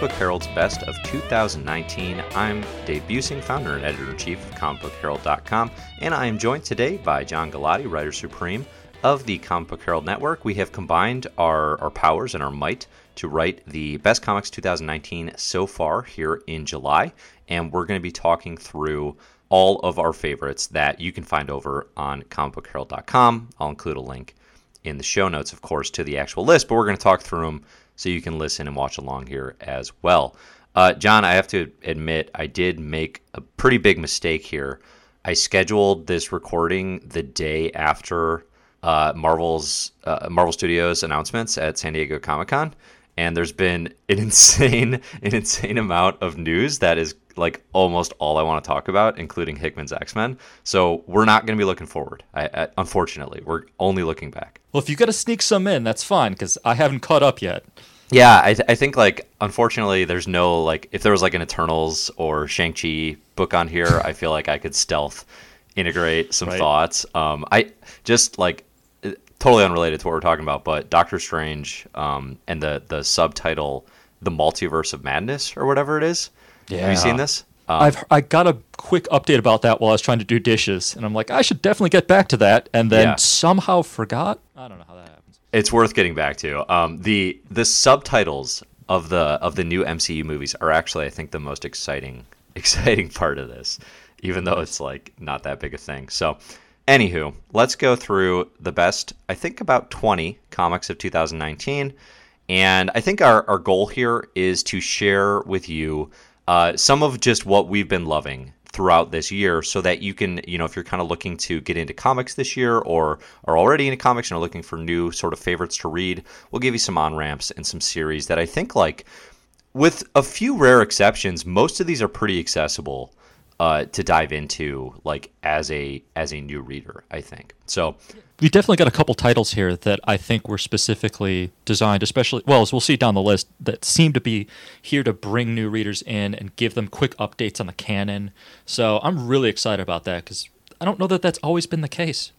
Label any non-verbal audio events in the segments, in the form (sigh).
Book Herald's Best of 2019. I'm Dave Buesing, founder and editor in chief of comicbookherald.com, and I am joined today by John Galati, writer supreme of the Comic Book Herald Network. We have combined our, our powers and our might to write the Best Comics 2019 so far here in July, and we're going to be talking through all of our favorites that you can find over on comicbookherald.com. I'll include a link in the show notes, of course, to the actual list, but we're going to talk through them so you can listen and watch along here as well. Uh, John, I have to admit, I did make a pretty big mistake here. I scheduled this recording the day after uh, Marvel's uh, Marvel Studios announcements at San Diego Comic Con, and there's been an (laughs) insane, an insane amount of news that is like almost all I want to talk about, including Hickman's X Men. So we're not going to be looking forward. I, I, unfortunately, we're only looking back. Well, if you got to sneak some in, that's fine because I haven't caught up yet. Yeah, I, th- I think like unfortunately, there's no like if there was like an Eternals or Shang Chi book on here, I feel like I could stealth integrate some right. thoughts. Um, I just like totally unrelated to what we're talking about, but Doctor Strange um, and the the subtitle, the Multiverse of Madness or whatever it is. Yeah. Have you seen this? Um, I've I got a quick update about that while I was trying to do dishes, and I'm like, I should definitely get back to that, and then yeah. somehow forgot. I don't know how that. It's worth getting back to. Um, the the subtitles of the of the new MCU movies are actually, I think, the most exciting (laughs) exciting part of this, even though it's like not that big a thing. So, anywho, let's go through the best. I think about 20 comics of 2019, and I think our our goal here is to share with you uh, some of just what we've been loving throughout this year so that you can you know if you're kind of looking to get into comics this year or are already into comics and are looking for new sort of favorites to read we'll give you some on ramps and some series that i think like with a few rare exceptions most of these are pretty accessible uh, to dive into like as a as a new reader i think so we definitely got a couple titles here that I think were specifically designed, especially well, as we'll see down the list, that seem to be here to bring new readers in and give them quick updates on the canon. So I'm really excited about that because I don't know that that's always been the case.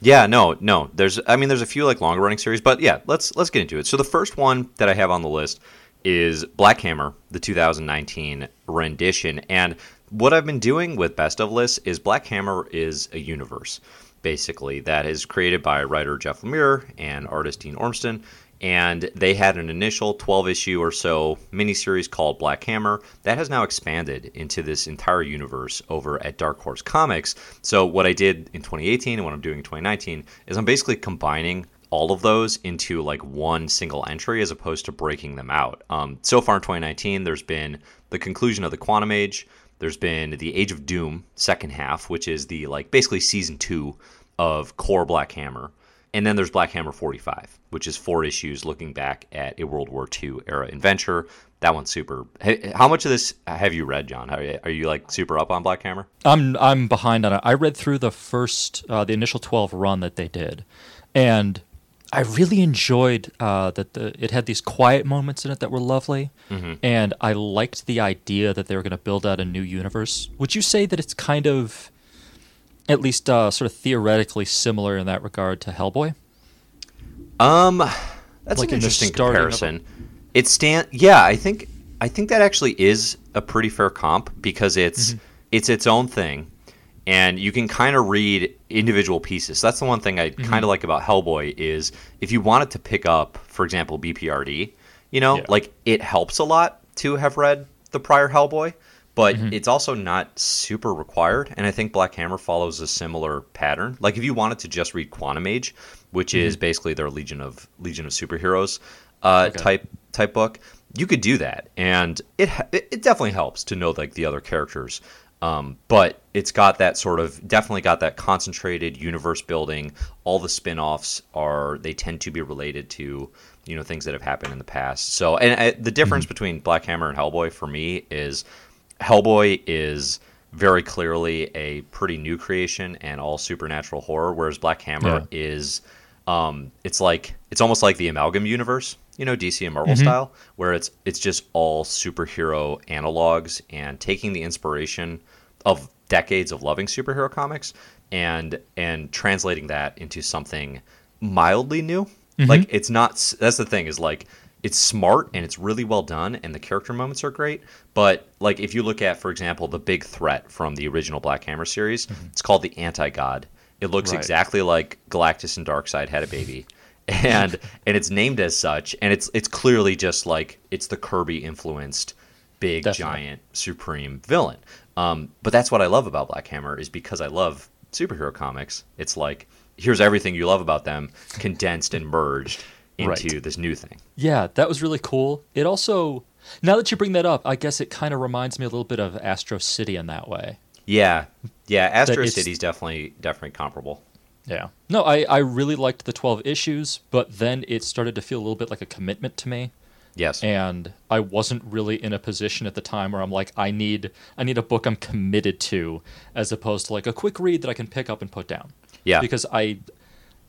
Yeah, no, no. There's, I mean, there's a few like longer running series, but yeah, let's let's get into it. So the first one that I have on the list is Black Hammer, the 2019 rendition, and what I've been doing with best of lists is Black Hammer is a universe basically, that is created by writer Jeff Lemire and artist Dean Ormston. And they had an initial 12 issue or so miniseries called Black Hammer that has now expanded into this entire universe over at Dark Horse Comics. So, what I did in 2018 and what I'm doing in 2019 is I'm basically combining all of those into like one single entry as opposed to breaking them out. Um, so far in 2019, there's been the conclusion of the Quantum Age, there's been the Age of Doom second half, which is the like basically season two of core Black Hammer. And then there's Black Hammer 45, which is four issues looking back at a World War II era adventure. That one's super. How much of this have you read, John? Are you, are you like super up on Black Hammer? I'm I'm behind on it. I read through the first, uh, the initial 12 run that they did, and I really enjoyed uh, that the, it had these quiet moments in it that were lovely, mm-hmm. and I liked the idea that they were going to build out a new universe. Would you say that it's kind of, at least uh, sort of theoretically similar in that regard to Hellboy? Um, that's like an interesting comparison. It stand, yeah, I think I think that actually is a pretty fair comp because it's mm-hmm. it's its own thing and you can kind of read individual pieces. So that's the one thing I mm-hmm. kind of like about Hellboy is if you wanted to pick up, for example, BPRD, you know, yeah. like it helps a lot to have read the prior Hellboy, but mm-hmm. it's also not super required. And I think Black Hammer follows a similar pattern. Like if you wanted to just read Quantum Age, which mm-hmm. is basically their Legion of Legion of Superheroes uh, okay. type type book, you could do that, and it it definitely helps to know like the other characters. Um, but it's got that sort of definitely got that concentrated universe building. All the spin-offs are they tend to be related to you know things that have happened in the past. So and uh, the difference mm-hmm. between Black Hammer and Hellboy for me is Hellboy is very clearly a pretty new creation and all supernatural horror, whereas Black Hammer yeah. is um, it's like it's almost like the amalgam universe you know DC and Marvel mm-hmm. style, where it's it's just all superhero analogs and taking the inspiration of decades of loving superhero comics and and translating that into something mildly new. Mm-hmm. Like it's not. That's the thing is like it's smart and it's really well done and the character moments are great but like if you look at for example the big threat from the original black hammer series mm-hmm. it's called the anti-god it looks right. exactly like galactus and darkseid had a baby (laughs) and and it's named as such and it's it's clearly just like it's the kirby influenced big Definitely. giant supreme villain um, but that's what i love about black hammer is because i love superhero comics it's like here's everything you love about them condensed and merged into right. this new thing. Yeah, that was really cool. It also, now that you bring that up, I guess it kind of reminds me a little bit of Astro City in that way. Yeah, yeah, Astro City is definitely definitely comparable. Yeah. No, I, I really liked the 12 issues, but then it started to feel a little bit like a commitment to me. Yes. And I wasn't really in a position at the time where I'm like, I need I need a book I'm committed to, as opposed to like a quick read that I can pick up and put down. Yeah. Because I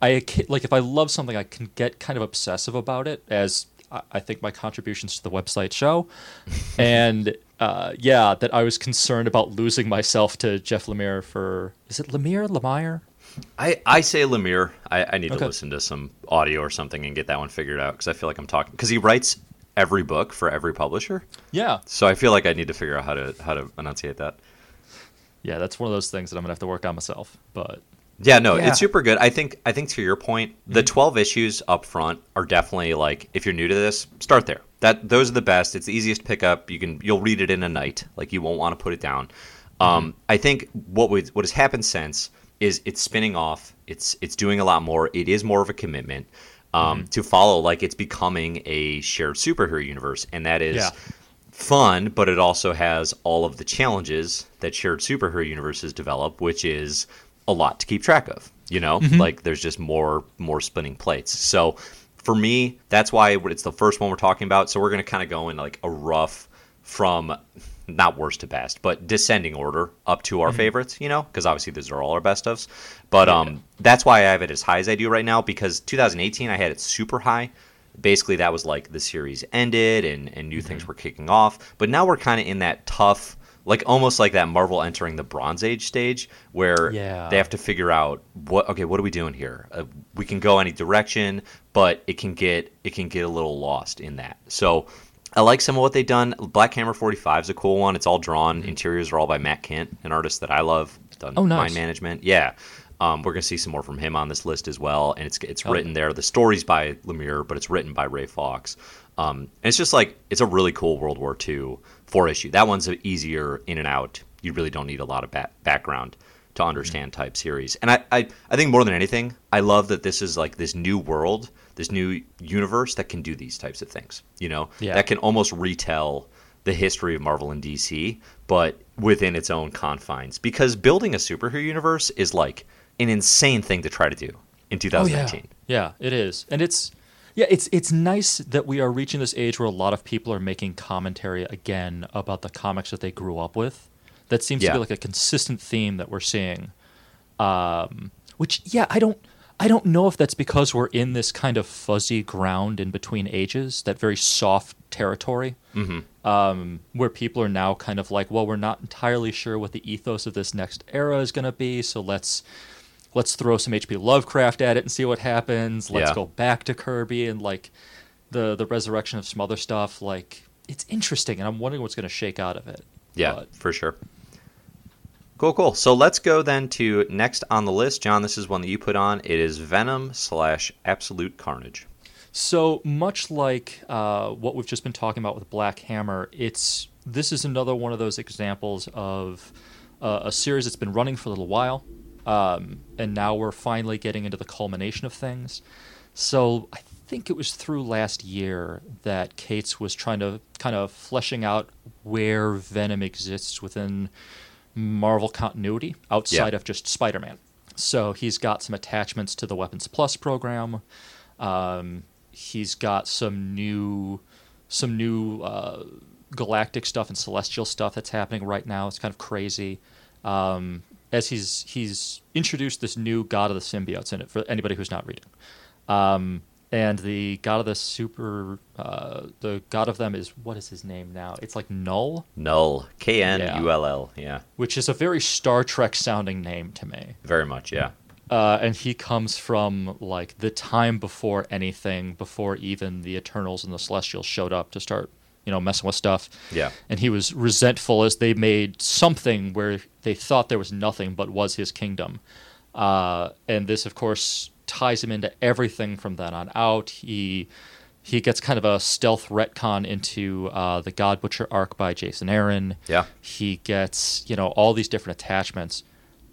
I like if I love something, I can get kind of obsessive about it, as I think my contributions to the website show, (laughs) and uh, yeah, that I was concerned about losing myself to Jeff Lemire for is it Lemire Lemire? I, I say Lemire. I, I need okay. to listen to some audio or something and get that one figured out because I feel like I'm talking because he writes every book for every publisher. Yeah. So I feel like I need to figure out how to how to enunciate that. Yeah, that's one of those things that I'm gonna have to work on myself. But yeah, no, yeah. it's super good. I think I think to your point, mm-hmm. the 12 issues up front are definitely like if you're new to this, start there. That those are the best. It's the easiest to pick up. You can you'll read it in a night. Like you won't want to put it down. Mm-hmm. Um, I think what would what has happened since is it's spinning off. It's it's doing a lot more. It is more of a commitment um, mm-hmm. to follow. Like it's becoming a shared superhero universe, and that is. Yeah. Fun, but it also has all of the challenges that shared superhero universes develop, which is a lot to keep track of. You know, mm-hmm. like there's just more more spinning plates. So for me, that's why it's the first one we're talking about. So we're going to kind of go in like a rough from not worst to best, but descending order up to our mm-hmm. favorites, you know, because obviously these are all our best ofs. But yeah. um, that's why I have it as high as I do right now because 2018 I had it super high. Basically, that was like the series ended and, and new mm-hmm. things were kicking off. But now we're kind of in that tough like almost like that Marvel entering the Bronze Age stage where yeah. they have to figure out what okay what are we doing here uh, we can go any direction but it can get it can get a little lost in that so I like some of what they've done Black Hammer 45 is a cool one it's all drawn mm-hmm. interiors are all by Matt Kindt, an artist that I love done oh, nice. mind management yeah um, we're gonna see some more from him on this list as well and it's it's oh. written there the story's by Lemire but it's written by Ray Fawkes. um, and it's just like it's a really cool World War II four issue. That one's easier in and out. You really don't need a lot of ba- background to understand mm-hmm. type series. And I, I, I think more than anything, I love that this is like this new world, this new universe that can do these types of things. You know, yeah. that can almost retell the history of Marvel and DC, but within its own confines. Because building a superhero universe is like an insane thing to try to do in 2019. Oh, yeah. yeah, it is, and it's yeah, it's it's nice that we are reaching this age where a lot of people are making commentary again about the comics that they grew up with. That seems yeah. to be like a consistent theme that we're seeing. Um, which yeah, I don't I don't know if that's because we're in this kind of fuzzy ground in between ages, that very soft territory, mm-hmm. um, where people are now kind of like, well, we're not entirely sure what the ethos of this next era is going to be, so let's let's throw some H.P. Lovecraft at it and see what happens. Let's yeah. go back to Kirby and like the the resurrection of some other stuff. Like it's interesting, and I'm wondering what's going to shake out of it. Yeah, but. for sure. Cool, cool. So let's go then to next on the list, John. This is one that you put on. It is Venom slash Absolute Carnage. So much like uh, what we've just been talking about with Black Hammer, it's this is another one of those examples of uh, a series that's been running for a little while. Um, and now we're finally getting into the culmination of things. So I think it was through last year that Cates was trying to kind of fleshing out where Venom exists within Marvel continuity outside yeah. of just Spider Man. So he's got some attachments to the Weapons Plus program. Um, he's got some new, some new uh, galactic stuff and celestial stuff that's happening right now. It's kind of crazy. Um, as he's he's introduced this new god of the symbiotes in it for anybody who's not reading. Um, and the god of the super, uh, the god of them is what is his name now? It's like Null. Knull, K N U L L, yeah. Which is a very Star Trek sounding name to me. Very much, yeah. Uh, and he comes from like the time before anything, before even the Eternals and the Celestials showed up to start, you know, messing with stuff. Yeah. And he was resentful as they made something where they thought there was nothing but was his kingdom. Uh, and this, of course, ties him into everything from then on out. He he gets kind of a stealth retcon into uh, the God Butcher arc by Jason Aaron. Yeah. He gets you know all these different attachments.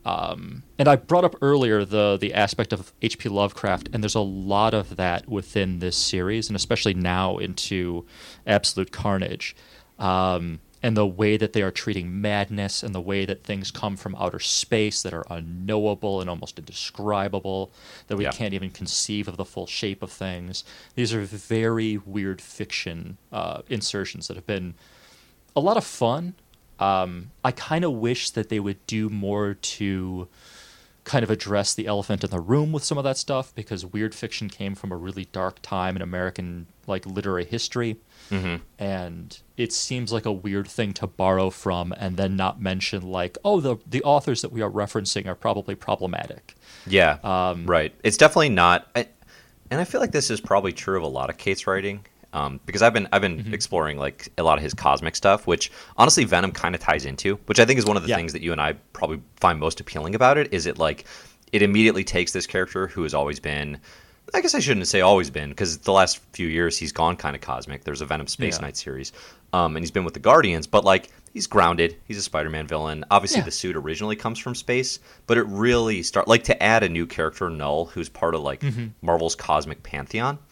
Um, and I brought up earlier the the aspect of H.P. Lovecraft, and there's a lot of that within this series, and especially now into Absolute Carnage. Um, and the way that they are treating madness and the way that things come from outer space that are unknowable and almost indescribable that we yeah. can't even conceive of the full shape of things these are very weird fiction uh, insertions that have been a lot of fun um, i kind of wish that they would do more to kind of address the elephant in the room with some of that stuff because weird fiction came from a really dark time in american like literary history. Mm-hmm. and it seems like a weird thing to borrow from and then not mention like oh the the authors that we are referencing are probably problematic. Yeah um, right. It's definitely not I, and i feel like this is probably true of a lot of Cates' writing um, because I've been I've been mm-hmm. exploring like a lot of his cosmic stuff, which honestly Venom kind of ties into, which I think is one of the yeah. things that you and I probably find most appealing about it. Is it like it immediately takes this character who has always been I guess I shouldn't say always been because the last few years he's gone kind of cosmic. There's a Venom Space yeah. Knight series, um, and he's been with the Guardians, but like he's grounded. He's a Spider-Man villain. Obviously, yeah. the suit originally comes from space, but it really start like to add a new character, Knull, who's part of like mm-hmm. Marvel's cosmic pantheon, mm-hmm.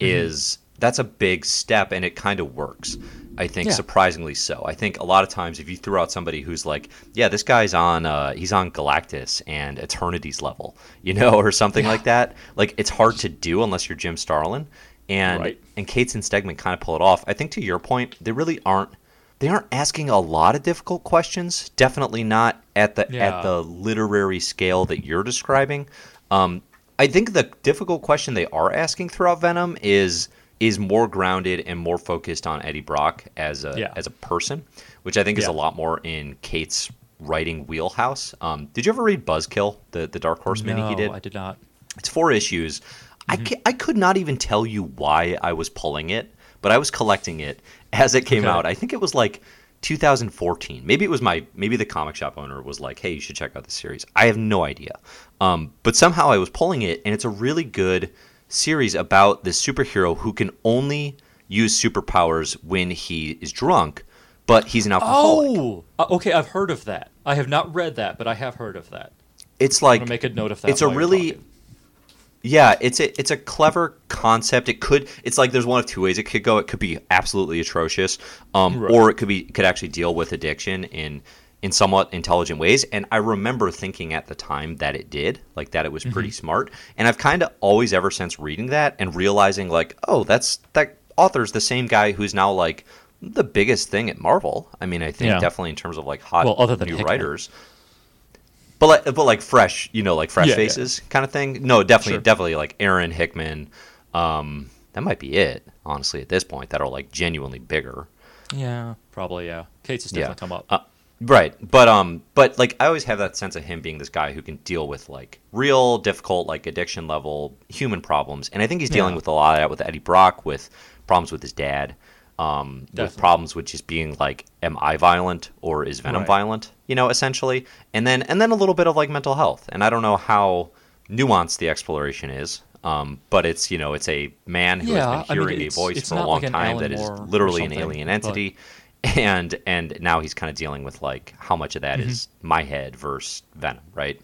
is that's a big step, and it kind of works. I think yeah. surprisingly so. I think a lot of times if you throw out somebody who's like, yeah, this guy's on uh, he's on Galactus and Eternity's level, (laughs) you know, or something yeah. like that. Like it's hard to do unless you're Jim Starlin. And right. and Cates and Stegman kind of pull it off. I think to your point, they really aren't they aren't asking a lot of difficult questions. Definitely not at the yeah. at the literary scale that you're describing. Um, I think the difficult question they are asking throughout Venom is is more grounded and more focused on Eddie Brock as a yeah. as a person, which I think yeah. is a lot more in Cates' writing wheelhouse. Um, did you ever read Buzzkill, the the Dark Horse no, mini he did? I did not. It's four issues. Mm-hmm. I, I could not even tell you why I was pulling it, but I was collecting it as it came okay. out. I think it was like 2014. Maybe it was my maybe the comic shop owner was like, "Hey, you should check out the series." I have no idea. Um, but somehow I was pulling it, and it's a really good series about this superhero who can only use superpowers when he is drunk, but he's an alcoholic. Oh, uh, okay, I've heard of that. I have not read that, but I have heard of that. It's like make a note of that. It's a really yeah, it's a it's a clever concept. It could it's like there's one of two ways it could go. It could be absolutely atrocious, um, right. or it could be could actually deal with addiction in in somewhat intelligent ways. And I remember thinking at the time that it did, like that it was pretty mm-hmm. smart. And I've kind of always ever since reading that and realizing like, oh, that's that author's the same guy who's now like the biggest thing at Marvel. I mean, I think yeah. definitely in terms of like hot well, other than new Hickman. writers. But like, but like fresh, you know, like fresh yeah, faces yeah. kind of thing. No, definitely, sure. definitely like Aaron Hickman. Um, that might be it, honestly, at this point. That are like genuinely bigger. Yeah, probably. Yeah, Cates has definitely come up. Uh, Right, but um, but like I always have that sense of him being this guy who can deal with like real difficult like addiction level human problems, and I think he's dealing yeah. with a lot of that with Eddie Brock, with problems with his dad, um, with problems with just being like, am I violent or is Venom right. violent? You know, essentially, and then and then a little bit of like mental health, and I don't know how nuanced the exploration is. Um, but it's you know it's a man who yeah, has been hearing I mean, a voice for a long like time that is literally an alien entity. And and now he's kind of dealing with like how much of that mm-hmm. is my head versus Venom, right?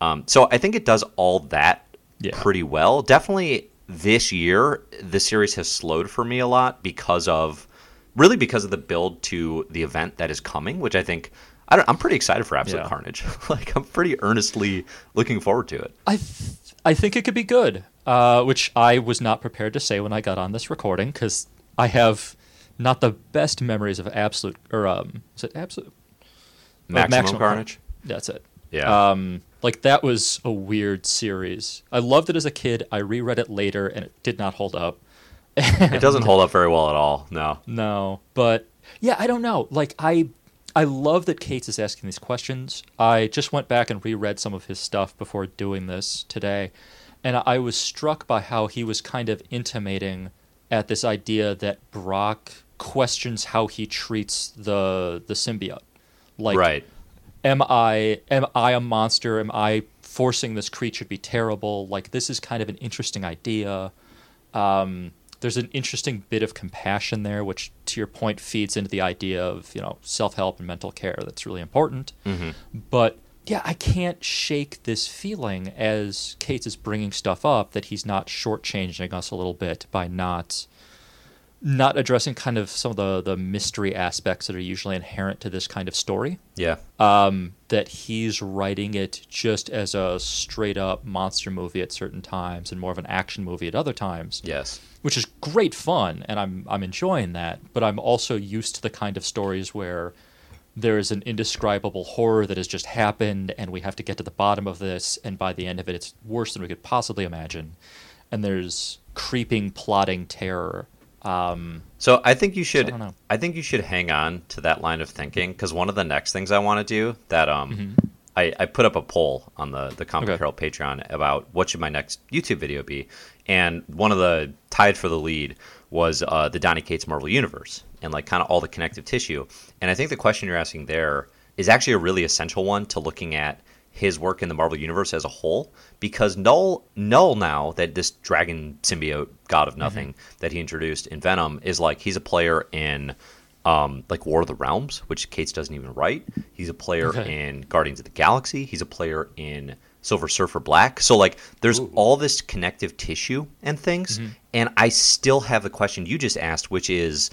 Um, so I think it does all that yeah. pretty well. Definitely this year, the series has slowed for me a lot because of really because of the build to the event that is coming, which I think I am pretty excited for Absolute yeah. Carnage. (laughs) like I'm pretty earnestly looking forward to it. I th- I think it could be good, uh, which I was not prepared to say when I got on this recording because I have not the best memories of absolute or um is it absolute? Maximum, maximum carnage? That's it. Yeah. Um like that was a weird series. I loved it as a kid. I reread it later and it did not hold up. (laughs) It doesn't hold up very well at all no. No but yeah i don't know. Like i I love that Cates is asking these questions. I just went back and reread some of his stuff before doing this today, and I was struck by how he was kind of intimating at this idea that Brock questions how he treats the the symbiote. Like, right. am I am I a monster? Am I forcing this creature to be terrible? Like, this is kind of an interesting idea. Um, there's an interesting bit of compassion there, which, to your point, feeds into the idea of you know self help and mental care. That's really important. Mm-hmm. But yeah, I can't shake this feeling as Cates is bringing stuff up that he's not shortchanging us a little bit by not not addressing kind of some of the the mystery aspects that are usually inherent to this kind of story. Yeah. Um, that he's writing it just as a straight up monster movie at certain times and more of an action movie at other times. Yes. Which is great fun, and I'm I'm enjoying that. But I'm also used to the kind of stories where there is an indescribable horror that has just happened, and we have to get to the bottom of this, and by the end of it, it's worse than we could possibly imagine. And there's creeping, plotting terror um, so I think you should. I, I, think you should hang on to that line of thinking because one of the next things I want to do that um, mm-hmm. I, I, put up a poll on the the Comic okay. Herald Patreon about what should my next YouTube video be, and one of the tied for the lead was uh, the Donny Cates Marvel Universe and like kind of all the connective tissue. And I think the question you're asking there is actually a really essential one to looking at his work in the Marvel universe as a whole because Knull Knull now that this dragon symbiote god of nothing mm-hmm. that he introduced in Venom is like he's a player in um, like War of the Realms, which Cates doesn't even write. He's a player okay. in Guardians of the Galaxy. He's a player in Silver Surfer Black. So like there's Ooh. all this connective tissue and things. Mm-hmm. And I still have the question you just asked, which is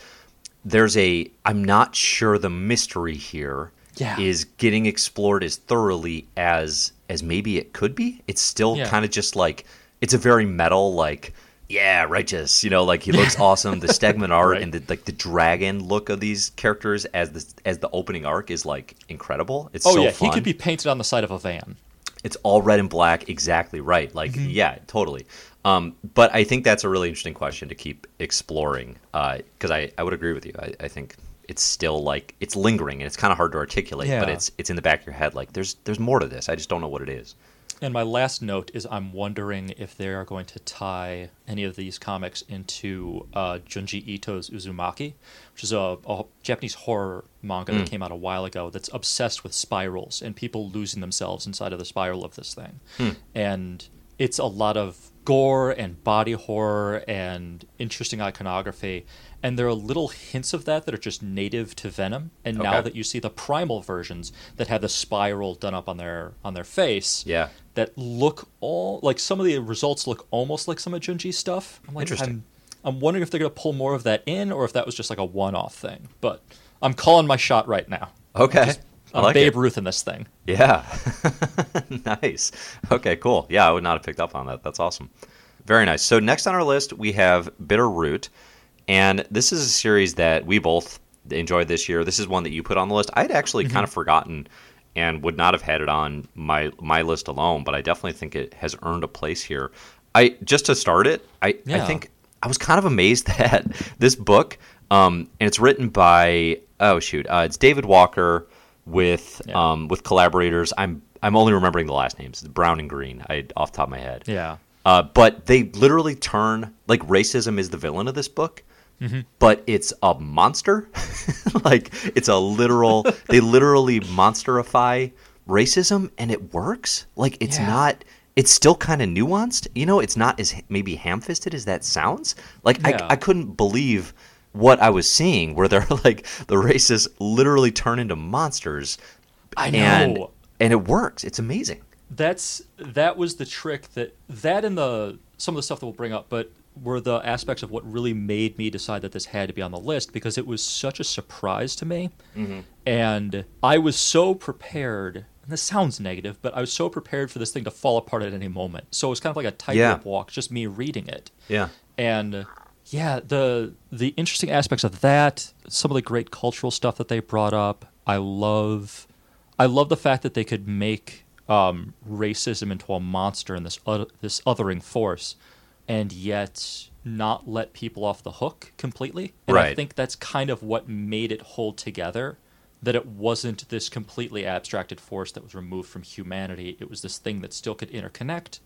there's a I'm not sure the mystery here yeah. is getting explored as thoroughly as as maybe it could be. It's still yeah. kind of just like it's a very metal like yeah, righteous. You know, like he looks (laughs) awesome. The Stegman art right. and the like the dragon look of these characters as the as the opening arc is like incredible. It's oh so yeah, fun. he could be painted on the side of a van. It's all red and black, exactly right. Like mm-hmm. yeah, totally. Um, but I think that's a really interesting question to keep exploring because uh, I I would agree with you. I, I think it's still like it's lingering and it's kind of hard to articulate, yeah. but it's it's in the back of your head. Like there's there's more to this. I just don't know what it is. And my last note is I'm wondering if they are going to tie any of these comics into uh, Junji Ito's Uzumaki, which is a, a Japanese horror manga mm. that came out a while ago that's obsessed with spirals and people losing themselves inside of the spiral of this thing. Mm. And it's a lot of gore and body horror and interesting iconography and there are little hints of that that are just native to Venom. And okay. now that you see the primal versions that have the spiral done up on their on their face, yeah, that look all like some of the results look almost like some of Junji's stuff. I'm like, Interesting. I'm, I'm wondering if they're going to pull more of that in, or if that was just like a one-off thing. But I'm calling my shot right now. Okay. Just, I'm like Babe it. Ruth in this thing. Yeah. (laughs) nice. Okay, cool. Yeah, I would not have picked up on that. That's awesome. Very nice. So next on our list we have Bitter Root. And this is a series that we both enjoyed this year. This is one that you put on the list. I had actually mm-hmm. kind of forgotten and would not have had it on my my list alone, but I definitely think it has earned a place here. I just to start it, I, yeah. I think I was kind of amazed (laughs) that this book, um, and it's written by oh shoot, uh, it's David Walker with yeah. um, with collaborators. I'm I'm only remembering the last names, Brown and Greene. I off the top of my head. Yeah. Uh, but they literally turn like racism is the villain of this book, mm-hmm. but it's a monster. (laughs) like it's a literal. (laughs) they literally monsterify racism, and it works. Like it's yeah. not. It's still kind of nuanced. You know, it's not as maybe ham-fisted as that sounds. Like yeah. I, I couldn't believe what I was seeing, where they're (laughs) like the racists literally turn into monsters. I know, and, and it works. It's amazing. That's that was the trick that that and the some of the stuff that we'll bring up, but were the aspects of what really made me decide that this had to be on the list because it was such a surprise to me. Mm-hmm. And I was so prepared, and this sounds negative, but I was so prepared for this thing to fall apart at any moment. So it was kind of like a tightrope yeah. walk, just me reading it. Yeah. And yeah, the the interesting aspects of that, some of the great cultural stuff that they brought up. I love I love the fact that they could make um, racism into a monster and this uh, this othering force and yet not let people off the hook completely. And right. I think that's kind of what made it hold together that it wasn't this completely abstracted force that was removed from humanity. It was this thing that still could interconnect.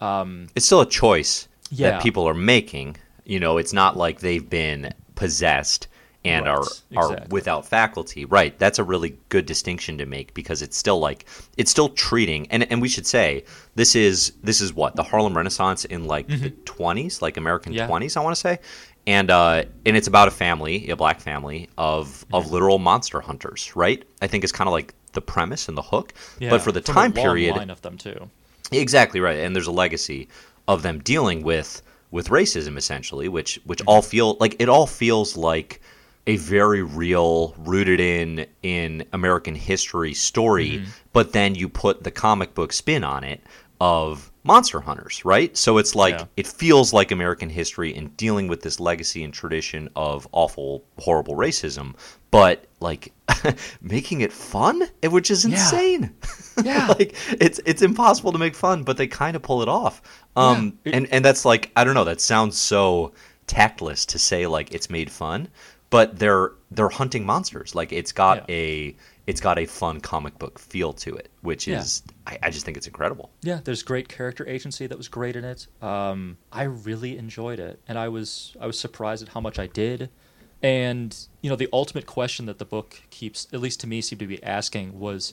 Um, it's still a choice yeah. that people are making. You know, it's not like they've been possessed and right, are exactly. are without faculty. Right. That's a really good distinction to make because it's still like it's still treating and and we should say this is this is what the Harlem Renaissance in like mm-hmm. the 20s, like American yeah. 20s, I want to say. And uh and it's about a family, a black family of mm-hmm. of literal monster hunters, right? I think is kind of like the premise and the hook. Yeah, but for the time period line of them too. Exactly right. And there's a legacy of them dealing with with racism essentially, which which mm-hmm. all feel like it all feels like a very real, rooted in in American history story, mm-hmm. but then you put the comic book spin on it of monster hunters, right? So it's like yeah. it feels like American history in dealing with this legacy and tradition of awful, horrible racism, but like (laughs) making it fun, which is insane. (laughs) Yeah, like it's it's impossible to make fun, but they kind of pull it off. Um, yeah. and and that's like I don't know. That sounds so tactless to say like it's made fun, but they're they're hunting monsters. Like it's got yeah. a it's got a fun comic book feel to it, which is yeah. I, I, just think it's incredible. Yeah, there's great character agency that was great in it. Um, I really enjoyed it, and I was I was surprised at how much I did. And you know, the ultimate question that the book keeps, at least to me, seemed to be asking was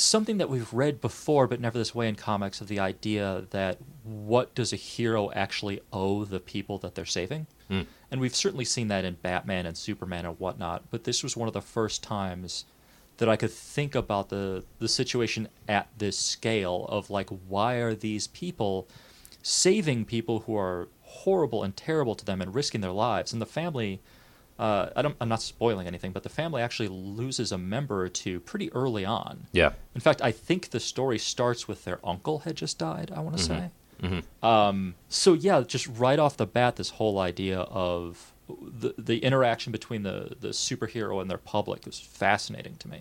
something that we've read before, but never this way in comics, of the idea that what does a hero actually owe the people that they're saving? Mm. And we've certainly seen that in Batman and Superman and whatnot, but this was one of the first times that I could think about the the situation at this scale of like why are these people saving people who are horrible and terrible to them and risking their lives and the family uh, I am not spoiling anything, but the family actually loses a member or two pretty early on. Yeah. In fact, I think the story starts with their uncle had just died. I want to mm-hmm. say. Mm-hmm. Um, so yeah, just right off the bat, this whole idea of the the interaction between the the superhero and their public was fascinating to me.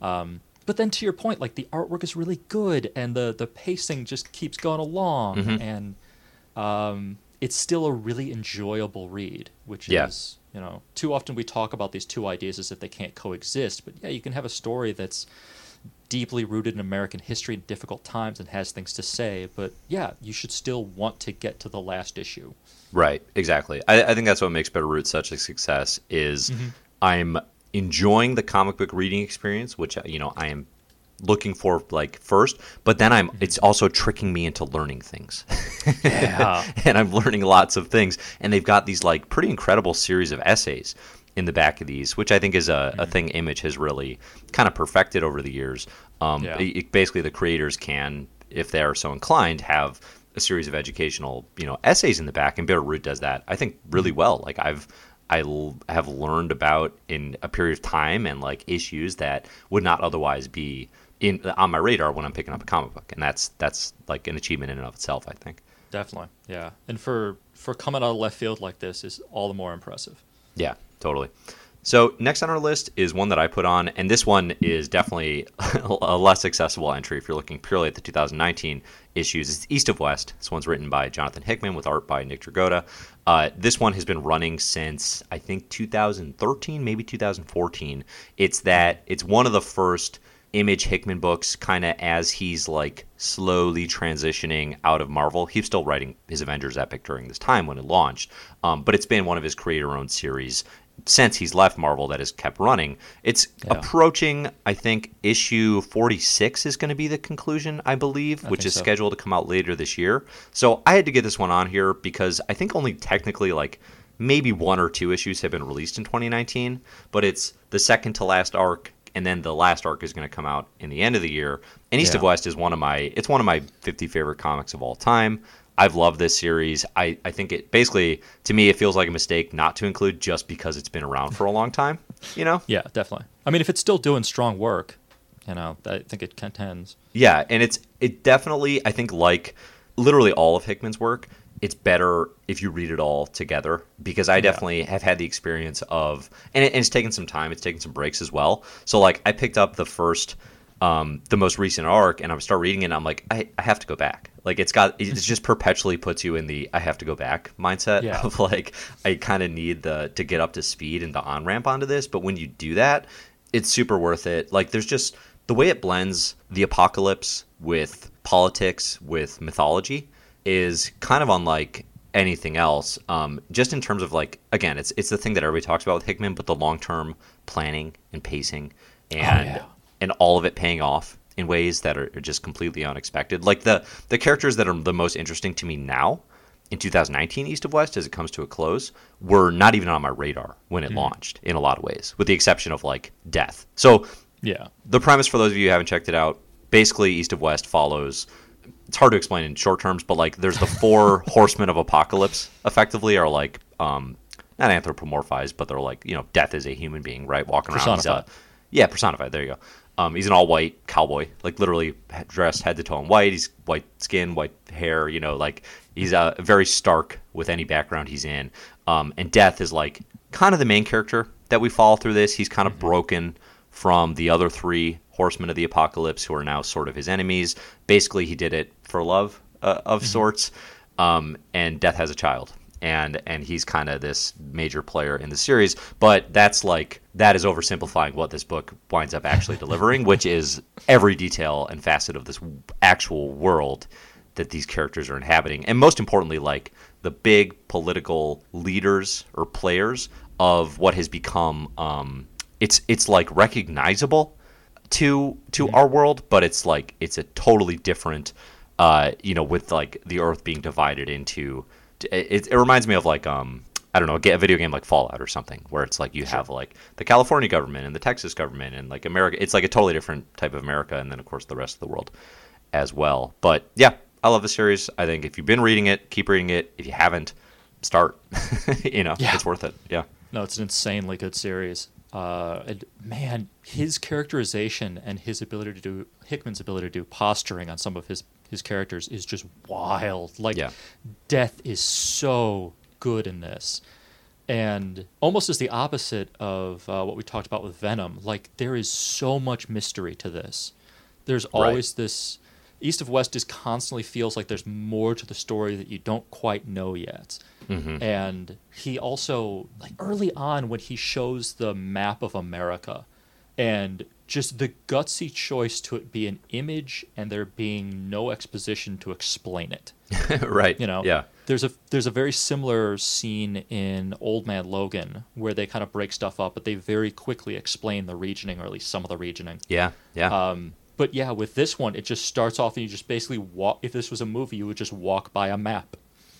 Um, but then to your point, like the artwork is really good and the the pacing just keeps going along, mm-hmm. and um, it's still a really enjoyable read, which yeah. is you know too often we talk about these two ideas as if they can't coexist, but yeah, you can have a story that's deeply rooted in American history and difficult times and has things to say. But yeah, you should still want to get to the last issue. Right. Exactly. I, I think that's what makes Bitter Root such a success. Is mm-hmm. I'm enjoying the comic book reading experience, which you know I am looking for like first but then i'm mm-hmm. it's also tricking me into learning things yeah (laughs) and i'm learning lots of things and they've got these like pretty incredible series of essays in the back of these, which I think is a, mm-hmm. a thing Image has really kind of perfected over the years. Um, yeah. it, basically, the creators can, if they are so inclined, have a series of educational, you know, essays in the back, and Bitter Root does that. I think really mm-hmm. well. Like I've I l- have learned about in a period of time and like issues that would not otherwise be in on my radar when I'm picking up a comic book, and that's that's like an achievement in and of itself. I think. Definitely, yeah, and for for coming out of left field like this is all the more impressive. Yeah, totally. So next on our list is one that I put on, and this one is definitely (laughs) a less accessible entry if you're looking purely at the 2019 issues. It's East of West. This one's written by Jonathan Hickman with art by Nick Dragotta. Uh, this one has been running since I think 2013, maybe 2014. It's that it's one of the first Image Hickman books, kind of as he's like slowly transitioning out of Marvel. He's still writing his Avengers epic during this time when it launched, um, but it's been one of his creator-owned series since he's left Marvel that has kept running. It's yeah. approaching, I think, issue 46 is going to be the conclusion, I believe, I which is so. scheduled to come out later this year. So I had to get this one on here because I think only technically like maybe one or two issues have been released in 2019, but it's the second to last arc and then the last arc is going to come out in the end of the year. And East yeah. of West is one of my it's one of my 50 favorite comics of all time. I've loved this series. I, I think it basically to me it feels like a mistake not to include just because it's been around for a long time. You know? Yeah, definitely. I mean, if it's still doing strong work, you know, I think it contends. Yeah, and it's it definitely I think like literally all of Hickman's work, it's better if you read it all together because I definitely yeah. have had the experience of and, it, and it's taken some time. It's taken some breaks as well. So like I picked up the first um, the most recent arc and I start reading it and I'm like, I, I have to go back. Like it's got it just perpetually puts you in the I have to go back mindset yeah. of like I kind of need the to get up to speed and the on ramp onto this. But when you do that, it's super worth it. Like there's just the way it blends the apocalypse with politics with mythology is kind of unlike anything else. Um, just in terms of like again, it's it's the thing that everybody talks about with Hickman, but the long term planning and pacing and oh, yeah. and all of it paying off in ways that are just completely unexpected. Like the the characters that are the most interesting to me now in 2019 East of West as it comes to a close were not even on my radar when it mm. launched in a lot of ways, with the exception of like Death. So yeah, the premise for those of you who haven't checked it out, basically East of West follows. It's hard to explain in short terms, but like there's the four (laughs) horsemen of apocalypse. Effectively, are like um, not anthropomorphized, but they're like you know death is a human being, right? Walking around. Personified. yeah, personified. There you go. Um, he's an all white cowboy, like literally dressed head to toe in white. He's white skin, white hair. You know, like he's uh, very stark with any background he's in. Um, and Death is like kind of the main character that we follow through this. He's kind of mm-hmm. broken from the other three horsemen of the apocalypse who are now sort of his enemies. Basically, he did it for love uh, of mm-hmm. sorts. Um, and Death has a child and and he's kind of this major player in the series. But that's like that is oversimplifying what this book winds up actually delivering, which is every detail and facet of this actual world that these characters are inhabiting, and most importantly, like the big political leaders or players of what has become. Um, it's it's like recognizable to to mm-hmm. our world, but it's like it's a totally different. Uh, you know, with like the Earth being divided into it, it reminds me of like um I don't know, a video game like Fallout or something, where it's like you sure. have like the California government and the Texas government and like America. It's like a totally different type of America, and then of course the rest of the world as well. But yeah, I love the series. I think if you've been reading it, keep reading it. If you haven't, start. (laughs) you know, yeah. it's worth it. Yeah. No, it's an insanely good series. Uh, and man, his characterization and his ability to do Hickman's ability to do posturing on some of his his characters is just wild. Like yeah. death is so good in this. And almost as the opposite of uh, what we talked about with Venom, like there is so much mystery to this. There's always right. this East of West just constantly feels like there's more to the story that you don't quite know yet. Mm-hmm. And he also like early on when he shows the map of America and just the gutsy choice to it be an image and there being no exposition to explain it. (laughs) right. You know. Yeah. There's a there's a very similar scene in Old Man Logan where they kind of break stuff up, but they very quickly explain the regioning, or at least some of the regioning. Yeah. Yeah. Um, but yeah, with this one, it just starts off and you just basically walk. If this was a movie, you would just walk by a map.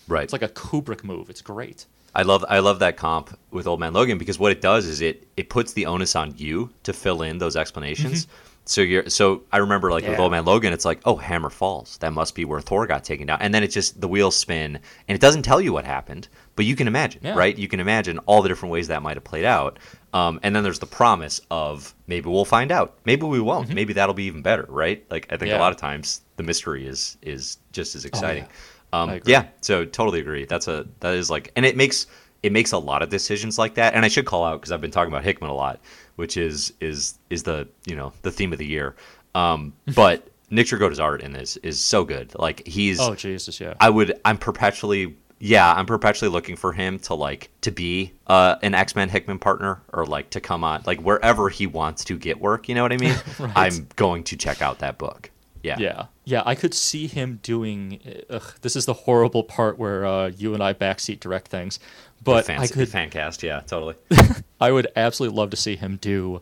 Right. It's like a Kubrick move. It's great. I love I love that comp with Old Man Logan because what it does is it it puts the onus on you to fill in those explanations. Mm-hmm. So you're so I remember like yeah. with Old Man Logan, it's like oh Hammer falls. That must be where Thor got taken down, and then it's just the wheels spin, and it doesn't tell you what happened, but you can imagine, yeah. right? You can imagine all the different ways that might have played out. Um, and then there's the promise of maybe we'll find out, maybe we won't, mm-hmm. maybe that'll be even better, right? Like I think yeah. a lot of times the mystery is is just as exciting. Oh, um, yeah, so totally agree. That's a that is like, and it makes it makes a lot of decisions like that. And I should call out because I've been talking about Hickman a lot, which is is is the you know the theme of the year. Um, (laughs) but Nick Dragotta's art in this is so good. Like he's oh Jesus, yeah. I would I'm perpetually yeah I'm perpetually looking for him to like to be uh, an X Men Hickman partner or like to come on like wherever he wants to get work. You know what I mean? (laughs) right. I'm going to check out that book. Yeah. Yeah. Yeah. I could see him doing. Ugh, this is the horrible part where uh, you and I backseat direct things. But fan, I could fan cast. Yeah, totally. (laughs) I would absolutely love to see him do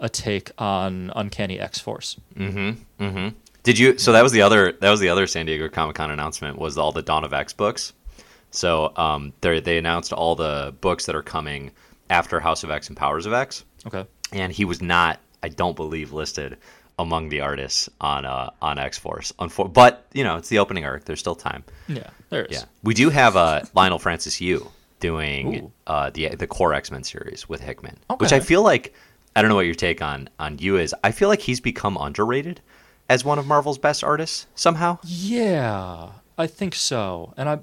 a take on Uncanny X Force. Mm-hmm. Mm-hmm. Did you? So that was the other. That was the other San Diego Comic Con announcement. Was all the Dawn of X books. So um, they they announced all the books that are coming after House of X and Powers of X. Okay. And he was not, I don't believe, listed among the artists on uh, on X Force. Unfor- but you know, it's the opening arc. There's still time. Yeah, there is. Yeah, we do have uh, Lionel Francis Yu doing uh, the the core X Men series with Hickman, okay. which I feel like I don't know what your take on on Yu is. I feel like he's become underrated as one of Marvel's best artists somehow. Yeah, I think so, and I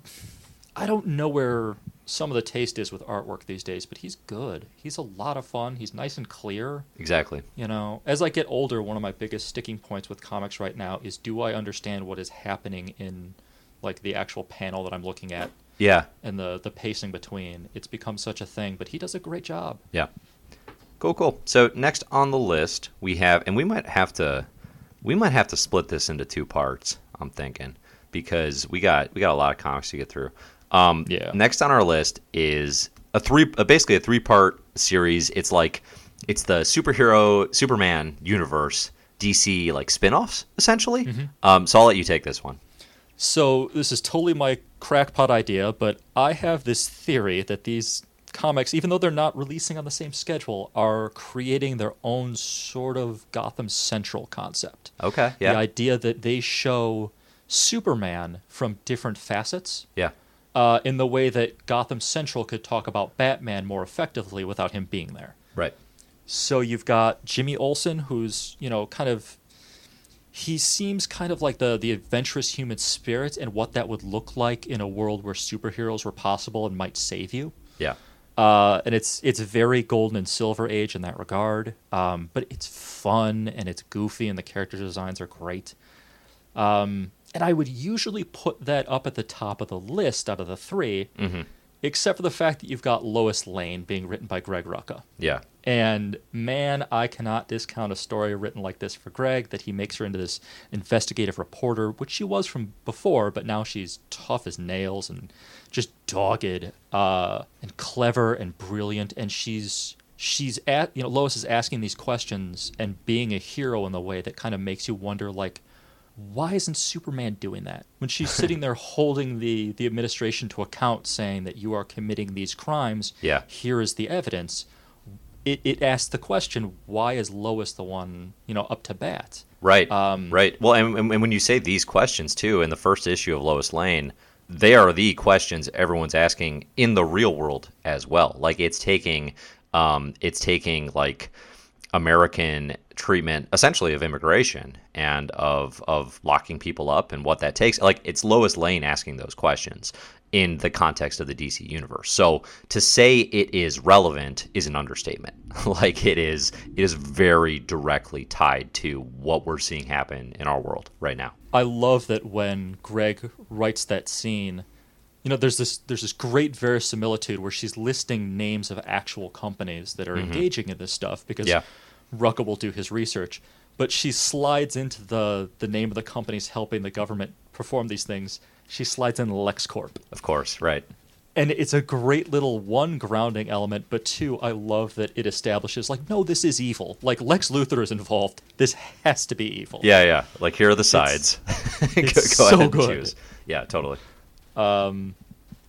I don't know where some of the taste is with artwork these days, but he's good. He's a lot of fun. He's nice and clear. Exactly. You know, as I get older, one of my biggest sticking points with comics right now is do I understand what is happening in like the actual panel that I'm looking at? Yeah. And the the pacing between. It's become such a thing, but he does a great job. Yeah. Cool, cool. So next on the list we have, and we might have to, we might have to split this into two parts. I'm thinking because we got we got a lot of comics to get through. Um, Yeah. Next on our list is a three, uh, basically a three part series. It's like it's the superhero Superman universe DC like spin-offs essentially. Um, so I'll let you take this one. So this is totally my crackpot idea, but I have this theory that these comics, even though they're not releasing on the same schedule, are creating their own sort of Gotham Central concept. Okay. Yeah. The idea that they show Superman from different facets, yeah. Uh, in the way that Gotham Central could talk about Batman more effectively without him being there. Right. So you've got Jimmy Olsen, who's you know kind of he seems kind of like the the adventurous human spirit and what that would look like in a world where superheroes were possible and might save you. Yeah. Uh, and it's it's very golden and silver age in that regard. Um, but it's fun and it's goofy and the character designs are great. Um, and I would usually put that up at the top of the list out of the 3 Mm-hmm. except for the fact that you've got Lois Lane being written by Greg Rucka. Yeah. And man, I cannot discount a story written like this for Greg that he makes her into this investigative reporter, which she was from before, but now she's tough as nails and just dogged uh, and clever and brilliant. And she's she's at you know Lois is asking these questions and being a hero in the way that kind of makes you wonder like why isn't Superman doing that? When she's sitting there holding the, the administration to account, saying that you are committing these crimes, Yeah. here is the evidence. It, it asks the question, why is Lois the one, you know, up to bat? Right. Um, right. Well, and, and when you say these questions too, in the first issue of Lois Lane, they are the questions everyone's asking in the real world as well. Like it's taking, um, it's taking like American treatment essentially of immigration and of of locking people up and what that takes. Like it's Lois Lane asking those questions in the context of the DC universe. So to say it is relevant is an understatement. (laughs) like it is it is very directly tied to what we're seeing happen in our world right now. I love that when Greg writes that scene, you know, there's this there's this great verisimilitude where she's listing names of actual companies that are engaging in this stuff because Mm-hmm. Yeah. Rucka will do his research. But she slides into the the name of the companies helping the government perform these things. She slides in LexCorp. Of course, right. And it's a great little one grounding element, but two, I love that it establishes like, no, this is evil. Like Lex Luthor is involved. This has to be evil. Yeah, yeah. Like here are the sides. (laughs) it's so good. choose. Yeah, totally. Um,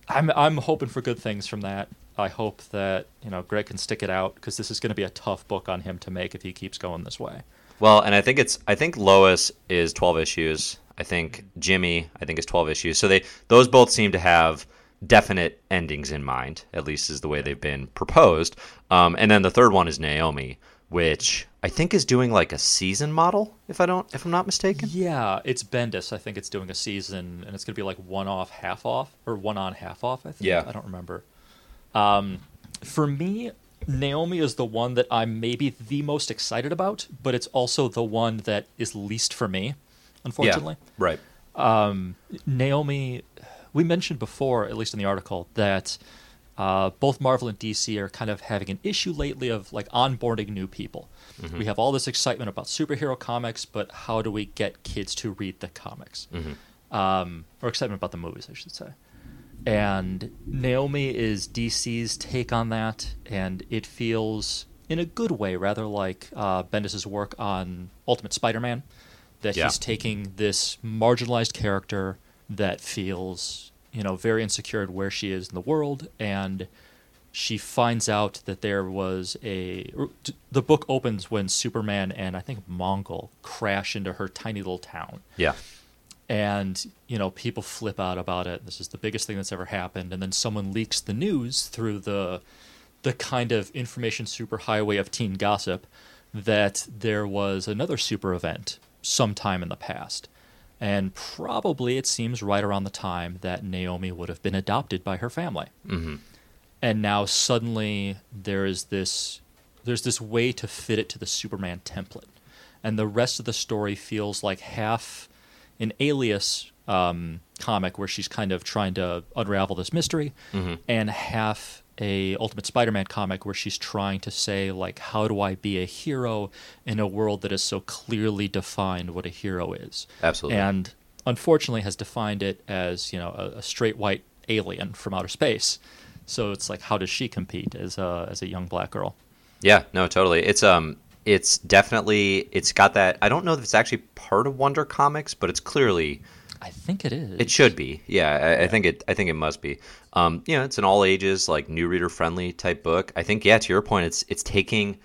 I'm I'm hoping for good things from that. I hope that you know Greg can stick it out because this is going to be a tough book on him to make if he keeps going this way. Well, and I think it's I think Lois is 12 issues. I think Jimmy I think is 12 issues. So they those both seem to have definite endings in mind. At least is the way they've been proposed. Um, and then the third one is Naomi, which I think is doing like a season model. If I don't if I'm not mistaken. Yeah, it's Bendis. I think it's doing a season, and it's going to be like one off, half off, or one on, half off. I think. Yeah. I don't remember. Um, for me, Naomi is the one that I'm maybe the most excited about, but it's also the one that is least for me, unfortunately. Right. um, Naomi, we mentioned before, at least in the article, that uh, both Marvel and DC are kind of having an issue lately of like onboarding new people. We have all this excitement about superhero comics, but how do we get kids to read the comics? Um, or excitement about the movies, I should say. And Naomi is DC's take on that, and it feels, in a good way, rather like uh, Bendis' work on Ultimate Spider-Man. That Yeah. he's taking this marginalized character that feels, you know, very insecure at where she is in the world, and she finds out that there was a. The book opens when Superman and I think Mongul crash into her tiny little town Yeah. And you know people flip out about it. This is the biggest thing that's ever happened. And then someone leaks the news through the the kind of information superhighway of teen gossip that there was another super event sometime in the past. And probably it seems right around the time that Naomi would have been adopted by her family. Hmm and now suddenly there is this there's this way to fit it to the Superman template, and the rest of the story feels like half an Alias um, comic where she's kind of trying to unravel this mystery, mm-hmm. and half a Ultimate Spider-Man comic where she's trying to say like, how do I be a hero in a world that is so clearly defined what a hero is? Absolutely. And unfortunately, has defined it as you know a, a straight white alien from outer space. So it's like, how does she compete as a as a young black girl? Yeah, no, totally. It's um, it's definitely it's got that. I don't know if it's actually part of Wonder Comics, but it's clearly. I think it is. It should be. Yeah, I, yeah. I think it. I think it must be. Um, you know, it's an all ages, like new reader friendly type book. I think. Yeah, to your point, it's it's taking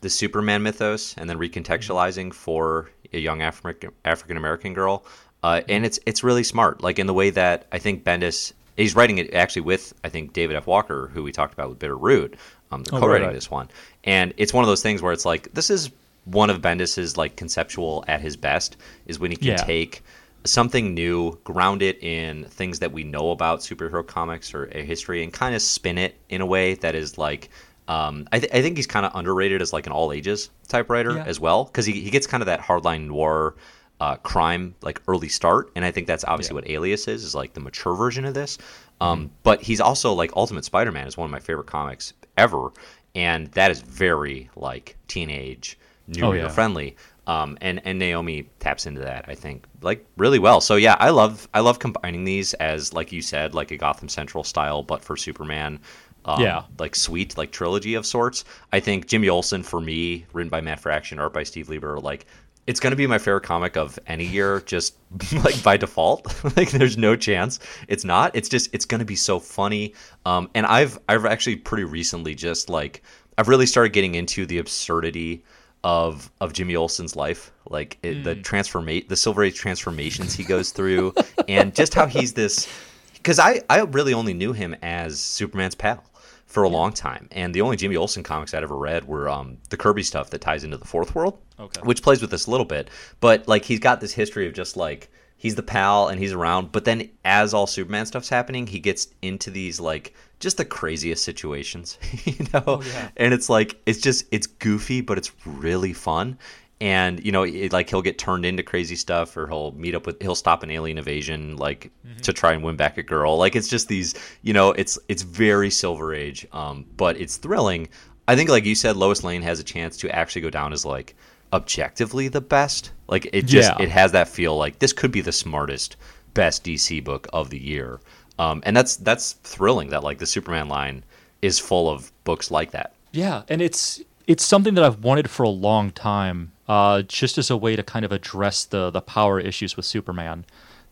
the Superman mythos and then recontextualizing for a young African African American girl. Uh, and it's it's really smart, like in the way that I think Bendis he's writing it actually with I think David F. Walker, who we talked about with Bitter Root. Um, they're oh, co-writing right, right. this one, and it's one of those things where it's like this is one of Bendis's like conceptual at his best is when he can yeah. take something new, ground it in things that we know about superhero comics or a history, and kind of spin it in a way that is like. Um, I, th- I think he's kind of underrated as like an all ages type writer yeah. as well because he, he gets kind of that hardline noir uh, crime like early start, and I think that's obviously yeah. what Alias is is like the mature version of this. Um, mm-hmm. But he's also like Ultimate Spider-Man is one of my favorite comics ever, and that is very like teenage, new oh, yeah. friendly. Um, and and Naomi taps into that I think like really well. So yeah, I love I love combining these as like you said like a Gotham Central style, but for Superman. Um, yeah, like sweet like trilogy of sorts. I think Jimmy Olsen for me, written by Matt Fraction, art by Steve Lieber, like it's going to be my favorite comic of any year just (laughs) like by default. (laughs) Like there's no chance. It's not. It's just it's going to be so funny. Um, and i've i've actually pretty recently just like i've really started getting into the absurdity of of jimmy olsen's life. Like it, mm. the transformate the silver age transformations he goes through and just how he's this because i i really only knew him as superman's pal for a long time. And the only Jimmy Olsen comics I'd ever read were um, the Kirby stuff that ties into the Fourth World, okay. which plays with this a little bit. But like he's got this history of just like he's the pal and he's around. But then as all Superman stuff's happening, he gets into these like just the craziest situations, (laughs) you know. Oh, yeah. And it's like it's just it's goofy, but it's really fun and you know it, like he'll get turned into crazy stuff or he'll meet up with he'll stop an alien invasion like mm-hmm. to try and win back a girl. Like it's just these you know it's it's very silver age um but it's thrilling. I think like you said lois lane has a chance to actually go down as like objectively the best. Like it just yeah. it has that feel like this could be the smartest best dc book of the year. Um and that's that's thrilling that like the superman line is full of books like that. Yeah and it's it's something that I've wanted for a long time uh, just as a way to kind of address the the power issues with Superman.